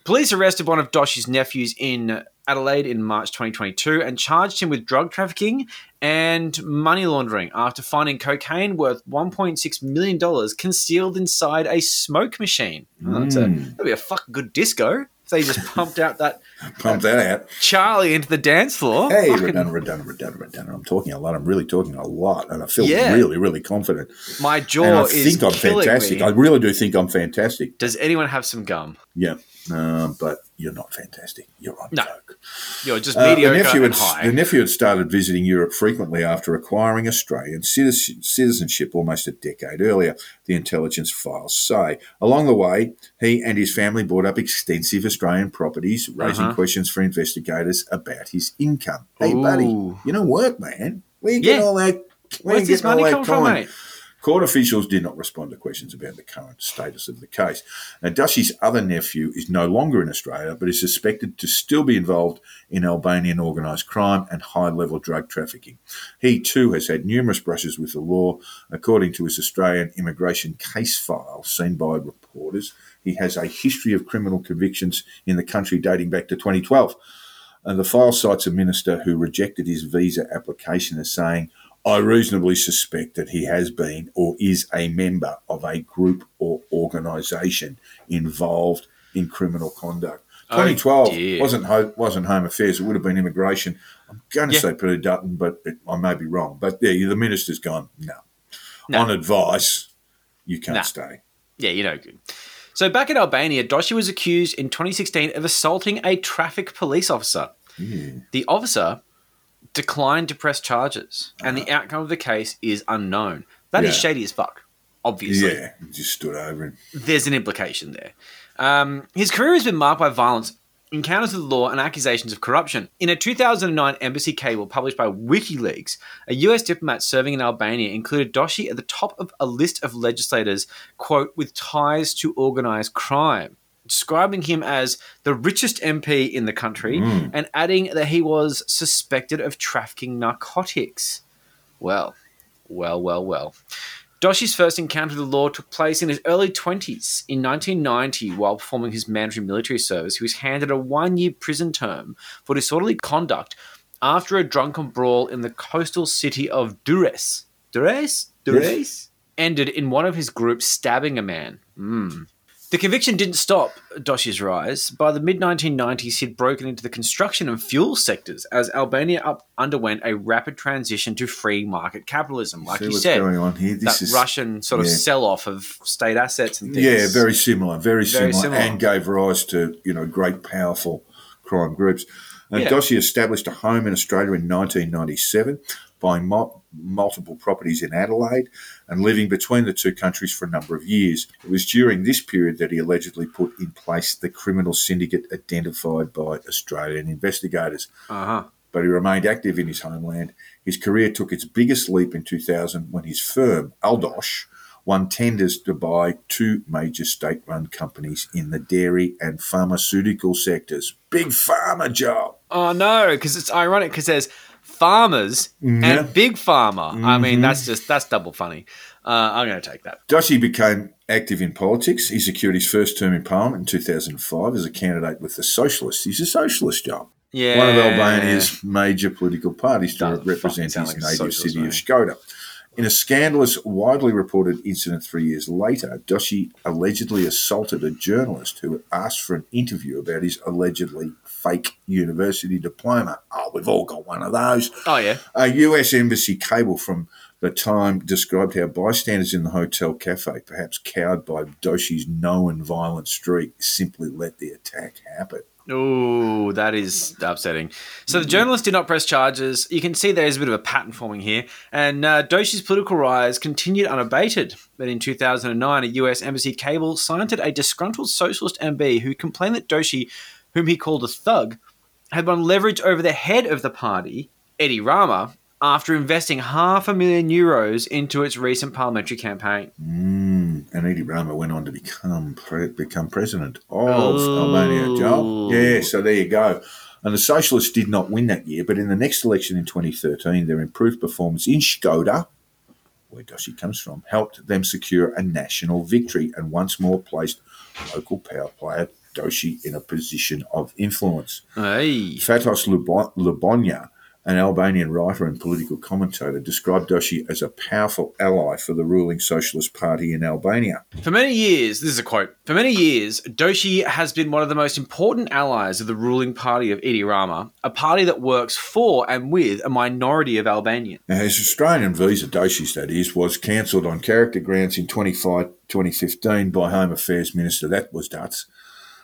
S7: Police arrested one of Doshi's nephews in Adelaide in March 2022 and charged him with drug trafficking and money laundering after finding cocaine worth $1.6 million concealed inside a smoke machine. Oh, that's a, hmm. that'd be a fucking good disco if they just pumped out that
S6: Pump that out.
S7: Charlie into the dance floor.
S6: Hey,
S7: Fucking-
S6: redundant, redundant, redundant, redundant. I'm talking a lot. I'm really talking a lot, and I feel
S7: Yeah.
S6: really, really confident.
S7: my jaw
S6: And I
S7: is
S6: think I'm fantastic.
S7: me.
S6: I really do think I'm fantastic.
S7: Does anyone have some gum?
S6: Yeah, uh, but you're not fantastic. You're on
S7: No.
S6: coke.
S7: You're just
S6: Uh, the nephew
S7: and
S6: had
S7: high.
S6: the nephew had started visiting Europe frequently after acquiring Australian citizenship almost a decade earlier. The intelligence files say. Along the way, he and his family bought up extensive Australian properties, raising
S7: Uh-huh.
S6: questions for investigators about his income. Hey, buddy, you don't work, man. Where you
S7: Yeah.
S6: get all that? Where
S7: Where's this money come from, mate?
S6: Court officials did not respond to questions about the current status of the case. Now, Doshi's other nephew is no longer in Australia, but is suspected to still be involved in Albanian organised crime and high level drug trafficking. He too has had numerous brushes with the law. According to his Australian immigration case file seen by reporters, he has a history of criminal convictions in the country dating back to 2012. And the file cites a minister who rejected his visa application as saying, I reasonably suspect that he has been or is a member of a group or organisation involved in criminal conduct.
S7: Oh,
S6: 2012
S7: dear.
S6: wasn't ho- wasn't Home Affairs. It would have been immigration. I'm going to
S7: Yeah.
S6: say Peter Dutton, but it, I may be wrong. But yeah, the minister's gone. No,
S7: No.
S6: on advice, you can't
S7: No.
S6: stay.
S7: Yeah, you know. So back in Albania, Doshi was accused in 2016 of assaulting a traffic police officer. The officer declined to press charges, and the outcome of the case is unknown. That is
S6: Yeah.
S7: shady as fuck. Obviously,
S6: Yeah, just stood over him.
S7: there's an implication there. Um, his career has been marked by violence encounters with the law, and accusations of corruption. In a 2009 embassy cable published by WikiLeaks, a US diplomat serving in Albania included Doshi at the top of a list of legislators, quote, with ties to organized crime. Describing him as the richest MP in the country hmm. and adding that he was suspected of trafficking narcotics. Well, well, well, well. Doshi's first encounter with the law took place in his early 20s. In 1990, while performing his mandatory military service, he was handed a one year prison term for disorderly conduct after a drunken brawl in the coastal city of Durrës. Durrës? Durrës? Ended in one of his groups stabbing a man. Mm. The conviction didn't stop Doshi's rise. By the mid 1990s, he'd broken into the construction and fuel sectors as Albania up underwent a rapid transition to free market capitalism. Like
S6: See
S7: you said,
S6: going on here? This
S7: that
S6: is
S7: Russian sort of sell off of state assets and things.
S6: Yeah, very similar, very,
S7: Very
S6: similar,
S7: similar.
S6: and gave rise to you know great, powerful crime groups. And
S7: Yeah.
S6: Doshi established a home in Australia in 1997, buying multiple properties in Adelaide and living between the two countries for a number of years. It was during this period that he allegedly put in place the criminal syndicate identified by Australian investigators
S7: Uh huh.
S6: but he remained active in his homeland. His career took its biggest leap in 2000 when his firm, Aldosh, won tenders to buy two major state run companies in the dairy and pharmaceutical sectors. Big pharma job.
S7: Oh no, because it's ironic because there's farmers
S6: Yeah.
S7: and big pharma. I mean, that's just that's double funny. Uh, I'm going to take that.
S6: Doshi became active in politics. He secured his first term in Parliament in 2005 as a candidate with the Socialists. He's a socialist job.
S7: Yeah,
S6: one of Albania's major political parties to
S7: Doesn't
S6: represent his
S7: sound like a
S6: native city of. Skoda. In a scandalous, widely reported incident three years later, Doshi allegedly assaulted a journalist who asked for an interview about his allegedly fake university diploma. Oh, we've all got one of those.
S7: Oh yeah.
S6: A US embassy cable from the time described how bystanders in the hotel cafe, perhaps cowed by Doshi's known violent streak, simply let the attack happen.
S7: Oh, that is upsetting. So the journalist did not press charges. You can see there is a bit of a pattern forming here. And uh, Doshi's political rise continued unabated. But in 2009, a US embassy cable cited a disgruntled socialist MP who complained that Doshi, whom he called a thug, had won leverage over the head of the party, Edi Rama, after investing half a million euros into its recent parliamentary campaign.
S6: Mm, and Edi Rama went on to become pre- become president of
S7: Oh.
S6: Albania, Joel. Yeah, so there you go. And the Socialists did not win that year, but in the next election in 2013, their improved performance in Skoda, where Doshi comes from, helped them secure a national victory and once more placed local power player Doshi in a position of influence.
S7: Hey.
S6: Fatos Lubo- Lubonja, an Albanian writer and political commentator, described Doshi as a powerful ally for the ruling Socialist Party in Albania.
S7: For many years, this is a quote. For many years, Doshi has been one of the most important allies of the ruling party of Edi Rama, a party that works for and with a minority of Albanians.
S6: Now, his Australian visa, Doshi's that is, was cancelled on character grounds in 25, 2015 by Home Affairs Minister. That was nuts.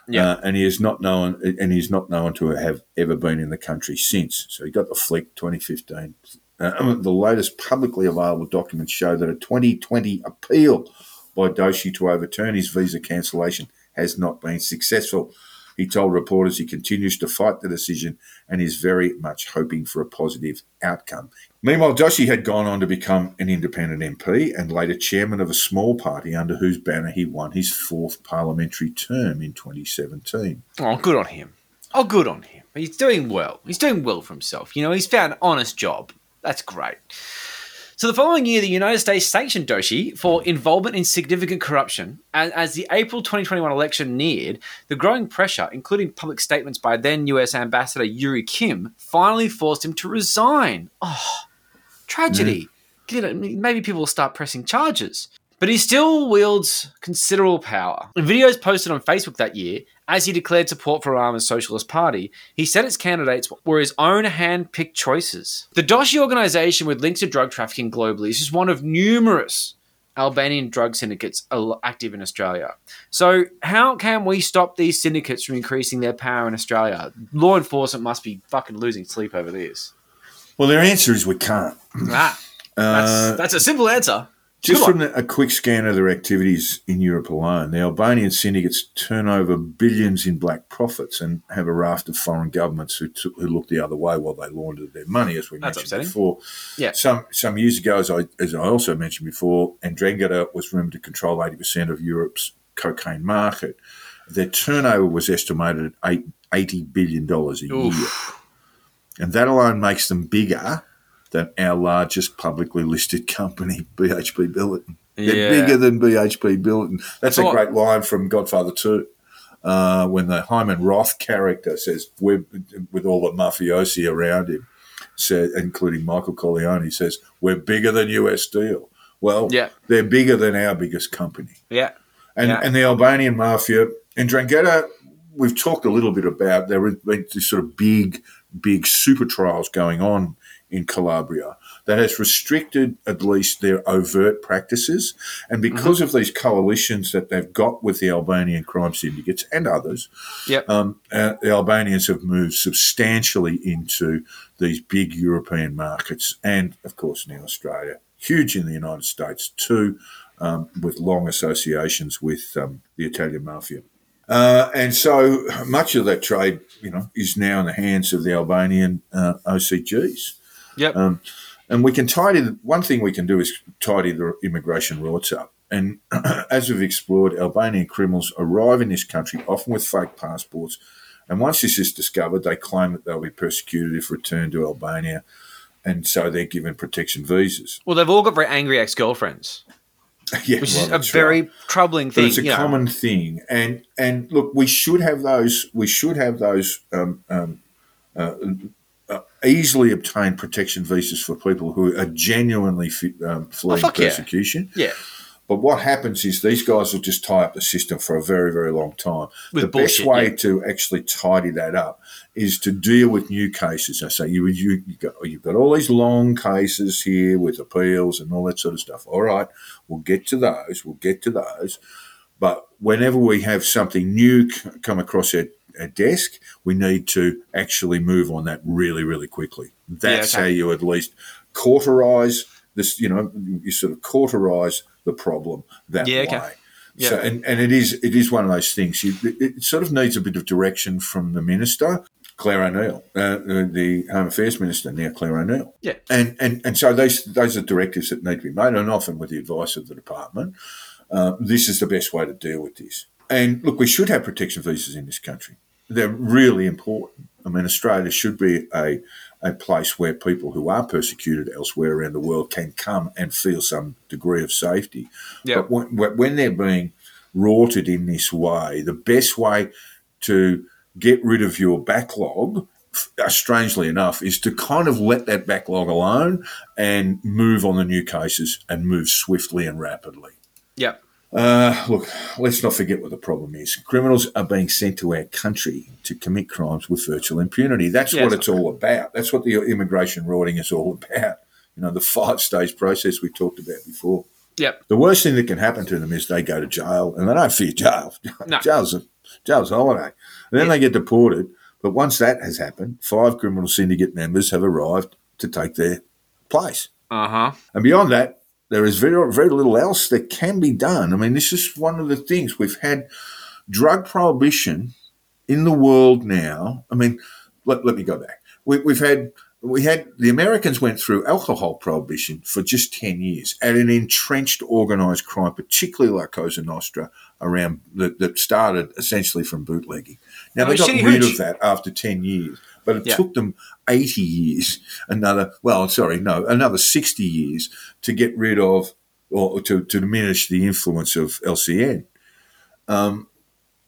S7: Yeah.
S6: Uh, and he is not known, and he's not known to have ever been in the country since. So he got the flick 2015. Uh, the latest publicly available documents show that a 2020 appeal by Doshi to overturn his visa cancellation has not been successful. He told reporters he continues to fight the decision and is very much hoping for a positive outcome. Meanwhile, Doshi had gone on to become an independent MP and later chairman of a small party under whose banner he won his fourth parliamentary term in 2017.
S7: Oh, good on him. Oh, good on him. He's doing well. He's doing well for himself. You know, he's found an honest job. That's great. So the following year, the United States sanctioned Doshi for involvement in significant corruption. And as the April 2021 election neared, the growing pressure, including public statements by then US Ambassador Yuri Kim, finally forced him to resign. Oh, tragedy. Mm. Know, Maybe people will start pressing charges. But he still wields considerable power. In videos posted on Facebook that year, as he declared support for Rama's Socialist Party, he said its candidates were his own hand-picked choices. The Doshi organization with links to drug trafficking globally is just one of numerous Albanian drug syndicates active in Australia. So, how can we stop these syndicates from increasing their power in Australia? Law enforcement must be fucking losing sleep over this.
S6: Well, their answer is we can't.
S7: Ah, that's,
S6: Uh,
S7: that's a simple answer.
S6: Just from the, a quick scan of their activities in Europe alone, the Albanian syndicates turn over billions in black profits and have a raft of foreign governments who, took, who look the other way while they laundered their money, as we
S7: That's
S6: mentioned
S7: upsetting.
S6: before.
S7: Yeah.
S6: Some some years ago, as I as I also mentioned before, Ndrangheta was rumored to control eighty percent of Europe's cocaine market. Their turnover was estimated at eight, eighty billion dollars a year, and that alone makes them bigger than our largest publicly listed company, BHP Billiton. They're bigger than BHP Billiton. That's a great line from Godfather 2 uh, when the Hyman Roth character says, we're, with all the mafiosi around him, so, including Michael Corleone, says, We're bigger than US Steel. Well,
S7: Yeah.
S6: they're bigger than our biggest company.
S7: Yeah.
S6: And,
S7: Yeah.
S6: and the Albanian mafia Ndrangheta, we've talked a little bit about there have been these sort of big, big super trials going on in Calabria that has restricted at least their overt practices. And because of these coalitions that they've got with the Albanian crime syndicates and others,
S7: Yep.
S6: um, uh, the Albanians have moved substantially into these big European markets and, of course, now Australia. Huge in the United States too, um, with long associations with um, the Italian mafia. Uh, and so much of that trade, you know, is now in the hands of the Albanian uh, OCGs.
S7: Yep.
S6: Um, and we can tidy, the, one thing we can do is tidy the immigration routes up. And as we've explored, Albanian criminals arrive in this country often with fake passports. And once this is discovered, they claim that they'll be persecuted if returned to Albania. And so they're given protection visas.
S7: well, they've all got very angry ex girlfriends,
S6: yeah,
S7: which
S6: well,
S7: is a
S6: that's
S7: very
S6: right.
S7: troubling
S6: But
S7: thing.
S6: it's a
S7: you know.
S6: common thing, and and look, we should have those. We should have those um, um, uh, easily obtain protection visas for people who are genuinely um, fleeing
S7: yeah.
S6: persecution.
S7: yeah.
S6: But what happens is these guys will just tie up the system for a very, very long time.
S7: With
S6: the
S7: bullshit,
S6: best way
S7: yeah.
S6: to actually tidy that up is to deal with new cases. I say you, you you got you've got all these long cases here with appeals and all that sort of stuff. All right, we'll get to those. We'll get to those. But whenever we have something new come across our, our desk, we need to actually move on that really, really quickly. That's
S7: okay.
S6: how you at least cauterize this. You know, you sort of cauterize the problem that
S7: Yeah, okay.
S6: way.
S7: Yeah.
S6: So, and, and it is it is one of those things. You, it, it sort of needs a bit of direction from the minister, Clare O'Neil, uh, the, the Home Affairs Minister now, Clare O'Neil.
S7: Yeah.
S6: And and and so those those are directives that need to be made, and often with the advice of the department. Uh, this is the best way to deal with this. And look, we should have protection visas in this country. They're really important. I mean, Australia should be a a place where people who are persecuted elsewhere around the world can come and feel some degree of safety.
S7: Yeah.
S6: But when, when they're being rorted in this way, the best way to get rid of your backlog, uh, strangely enough, is to kind of let that backlog alone and move on the new cases and move swiftly and rapidly.
S7: Yeah.
S6: Uh, look, let's not forget what the problem is. Criminals are being sent to our country to commit crimes with virtual impunity. That's
S7: Yeah,
S6: what
S7: it's
S6: all about. That's what the immigration rorting is all about. You know, the five stage process we talked about before.
S7: Yep.
S6: The worst thing that can happen to them is they go to jail and they don't fear jail.
S7: No.
S6: Jail's, a, jail's a holiday. And then they get deported. But once that has happened, five criminal syndicate members have arrived to take their place.
S7: Uh huh.
S6: And beyond that, there is very, very little else that can be done. I mean, this is one of the things we've had drug prohibition in the world now. I mean, let, let me go back. We, we've had we had the Americans went through alcohol prohibition for just ten years at an entrenched organised crime, particularly like Cosa Nostra, around that, that started essentially from bootlegging. Now
S7: Oh,
S6: they got rid of that after ten years, but it
S7: Yeah.
S6: took them eighty years, another well, sorry, no, another sixty years to get rid of or to, to diminish the influence of LCN. Um,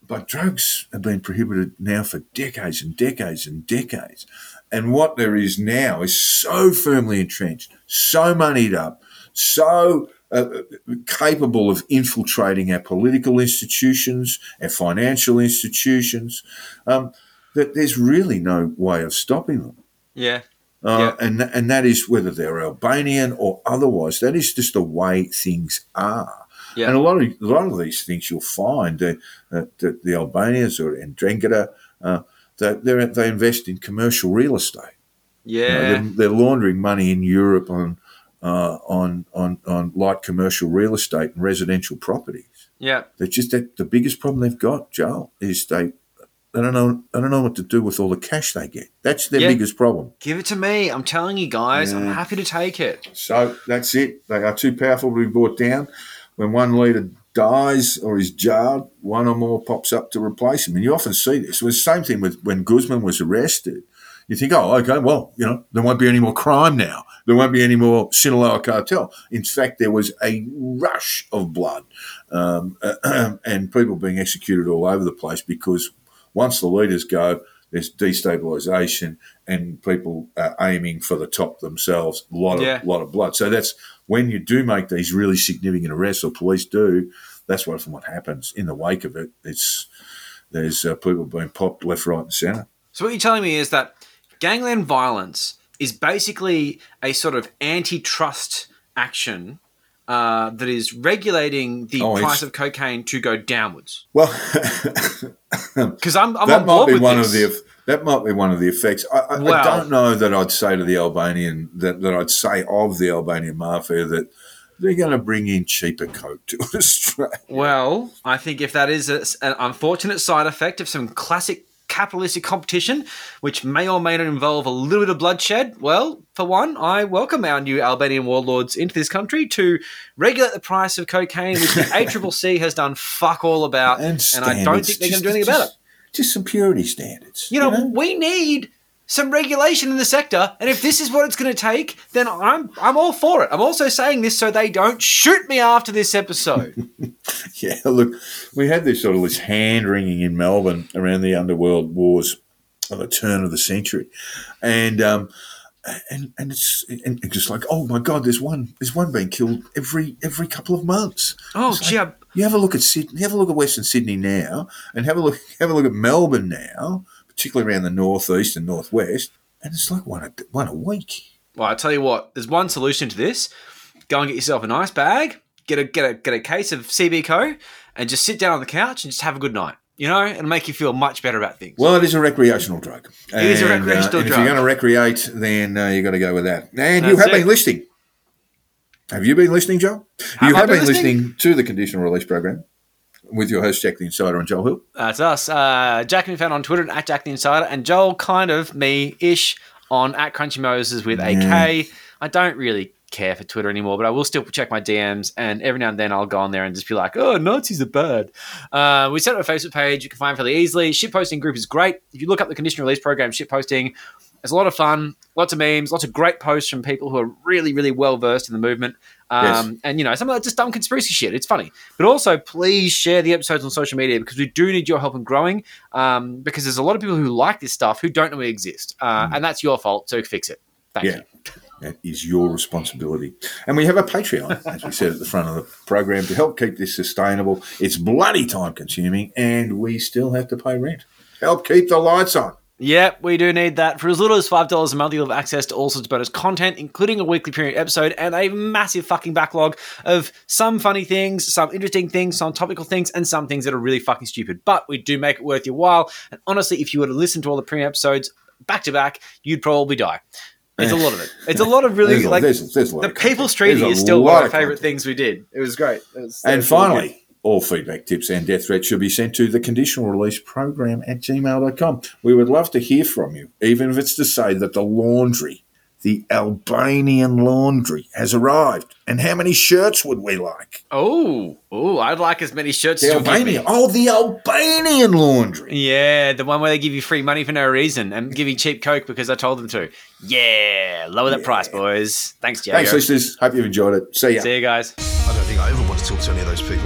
S6: but drugs have been prohibited now for decades and decades and decades. And what there is now is so firmly entrenched, so moneyed up, so uh, capable of infiltrating our political institutions, our financial institutions, um, that there's really no way of stopping them.
S7: Yeah.
S6: Uh, and and that is whether they're Albanian or otherwise. That is just the way things are.
S7: Yeah.
S6: And a lot of a lot of these things you'll find uh, uh, that the Albanians or Ndrangheta, uh, that they they invest in commercial real estate. You know,
S7: Yeah.
S6: they're, they're laundering money in Europe on uh, on on on light commercial real estate and residential properties.
S7: Yeah.
S6: They're just that the biggest problem they've got, Joel, is they they don't know they don't know what to do with all the cash they get. That's their
S7: Yeah.
S6: biggest problem.
S7: Give it to me. I'm telling you guys, I'm happy to take it.
S6: So that's it. They are too powerful to be brought down. When one leader dies or is jarred, one or more pops up to replace him. And you often see this. It was the same thing with when Guzman was arrested. You think, oh, okay, well, you know, there won't be any more crime now. There won't be any more Sinaloa cartel. In fact, there was a rush of blood um, and people being executed all over the place because once the leaders go, there's destabilisation and people are aiming for the top themselves. A lot of
S7: Yeah.
S6: lot of blood. So that's when you do make these really significant arrests, or police do. That's what what happens in the wake of it. It's there's uh, people being popped left, right, and centre.
S7: So what you're telling me is that gangland violence is basically a sort of antitrust action uh, that is regulating the
S6: Oh,
S7: price of cocaine to go downwards.
S6: Well,
S7: Because I'm, I'm
S6: that
S7: on
S6: might
S7: board
S6: be
S7: with
S6: one
S7: this.
S6: of the that might be one of the effects. I, I, I don't know that I'd say to the Albanian that, that I'd say of the Albanian mafia that they're going to bring in cheaper coke to Australia.
S7: Well, I think if that is a, an unfortunate side effect of some classic capitalistic competition, which may or may not involve a little bit of bloodshed, well, for one, I welcome our new Albanian warlords into this country to regulate the price of cocaine, which the ACCC has done fuck all about, and, I don't think they're going to do anything about it.
S6: just- Just some purity standards.
S7: You know, we need some regulation in the sector, and if this is what it's going to take, then I'm I'm all for it. I'm also saying this so they don't shoot me after this episode.
S6: Yeah, look, we had this sort of this hand wringing in Melbourne around the underworld wars of the turn of the century, and um, and and it's and it's just like, oh my god, there's one, there's one being killed every every couple of months.
S7: Oh,
S6: It's like,
S7: gee, I-
S6: you have a look at Sydney, have a look at Western Sydney now, and have a look have a look at Melbourne now, particularly around the northeast and northwest, and it's like one a one a week.
S7: Well, I tell you what, there's one solution to this. Go and get yourself a nice bag, get a get a get a case of CBCO, and just sit down on the couch and just have a good night. You know, it'll make you feel much better about things.
S6: Well, it is a recreational drug.
S7: It is a recreational
S6: and
S7: drug.
S6: If you're going to recreate, then uh, you got to go with that. And you have
S7: it.
S6: been listening. Have you been listening, Joe?
S7: Have
S6: you
S7: I
S6: have
S7: been
S6: been
S7: listening?
S6: listening to the conditional release program with your host Jack the Insider and Joel Hill.
S7: That's us. Uh, Jack can be found on Twitter at Jack the Insider, and Joel kind of me ish on at Crunchy Moses with AK. I don't really care for Twitter anymore, but I will still check my DMs, and every now and then I'll go on there and just be like, "Oh, Nazis are bad." Uh, we set up a Facebook page. You can find fairly easily. Shitposting group is great. If you look up the conditional release program, shitposting, it's a lot of fun. Lots of memes, lots of great posts from people who are really, really well versed in the movement. Um,
S6: Yes.
S7: And, you know, some of that just dumb conspiracy shit. It's funny. But also, please share the episodes on social media because we do need your help in growing. Um, because there's a lot of people who like this stuff who don't know we exist. Uh, And that's your fault. So fix it. Thank
S6: Yeah.
S7: you.
S6: That is your responsibility. And we have a Patreon, as we said at the front of the program, to help keep this sustainable. It's bloody time consuming, and we still have to pay rent. Help keep the lights on.
S7: Yep, we do need that. For as little as $5 a month, you'll have access to all sorts of bonus content, including a weekly period episode and a massive fucking backlog of some funny things, some interesting things, some topical things, and some things that are really fucking stupid. But we do make it worth your while. And honestly, if you were to listen to all the premium episodes back to back, you'd probably die. It's a lot of it. It's a lot of really
S6: There's a-
S7: like
S6: there's- there's a
S7: the. People's Treaty is still one of my favorite
S6: content.
S7: things we did. It was great. It was-
S6: And finally, all feedback, tips, and death threats should be sent to the conditional release program at gmail.com. We would love to hear from you, even if it's to say that the laundry, the Albanian laundry, has arrived. And how many shirts would we like?
S7: Oh, oh, I'd like as many shirts
S6: The
S7: as you'll give me.
S6: Albanian. Oh, the Albanian laundry.
S7: Yeah, the one where they give you free money for no reason and give you cheap coke because I told them to. Yeah, lower that price, boys. Thanks, Diego.
S6: Thanks, listeners. Hope you've enjoyed it. See ya.
S7: See you guys.
S1: I don't think I ever want to talk to any of those people.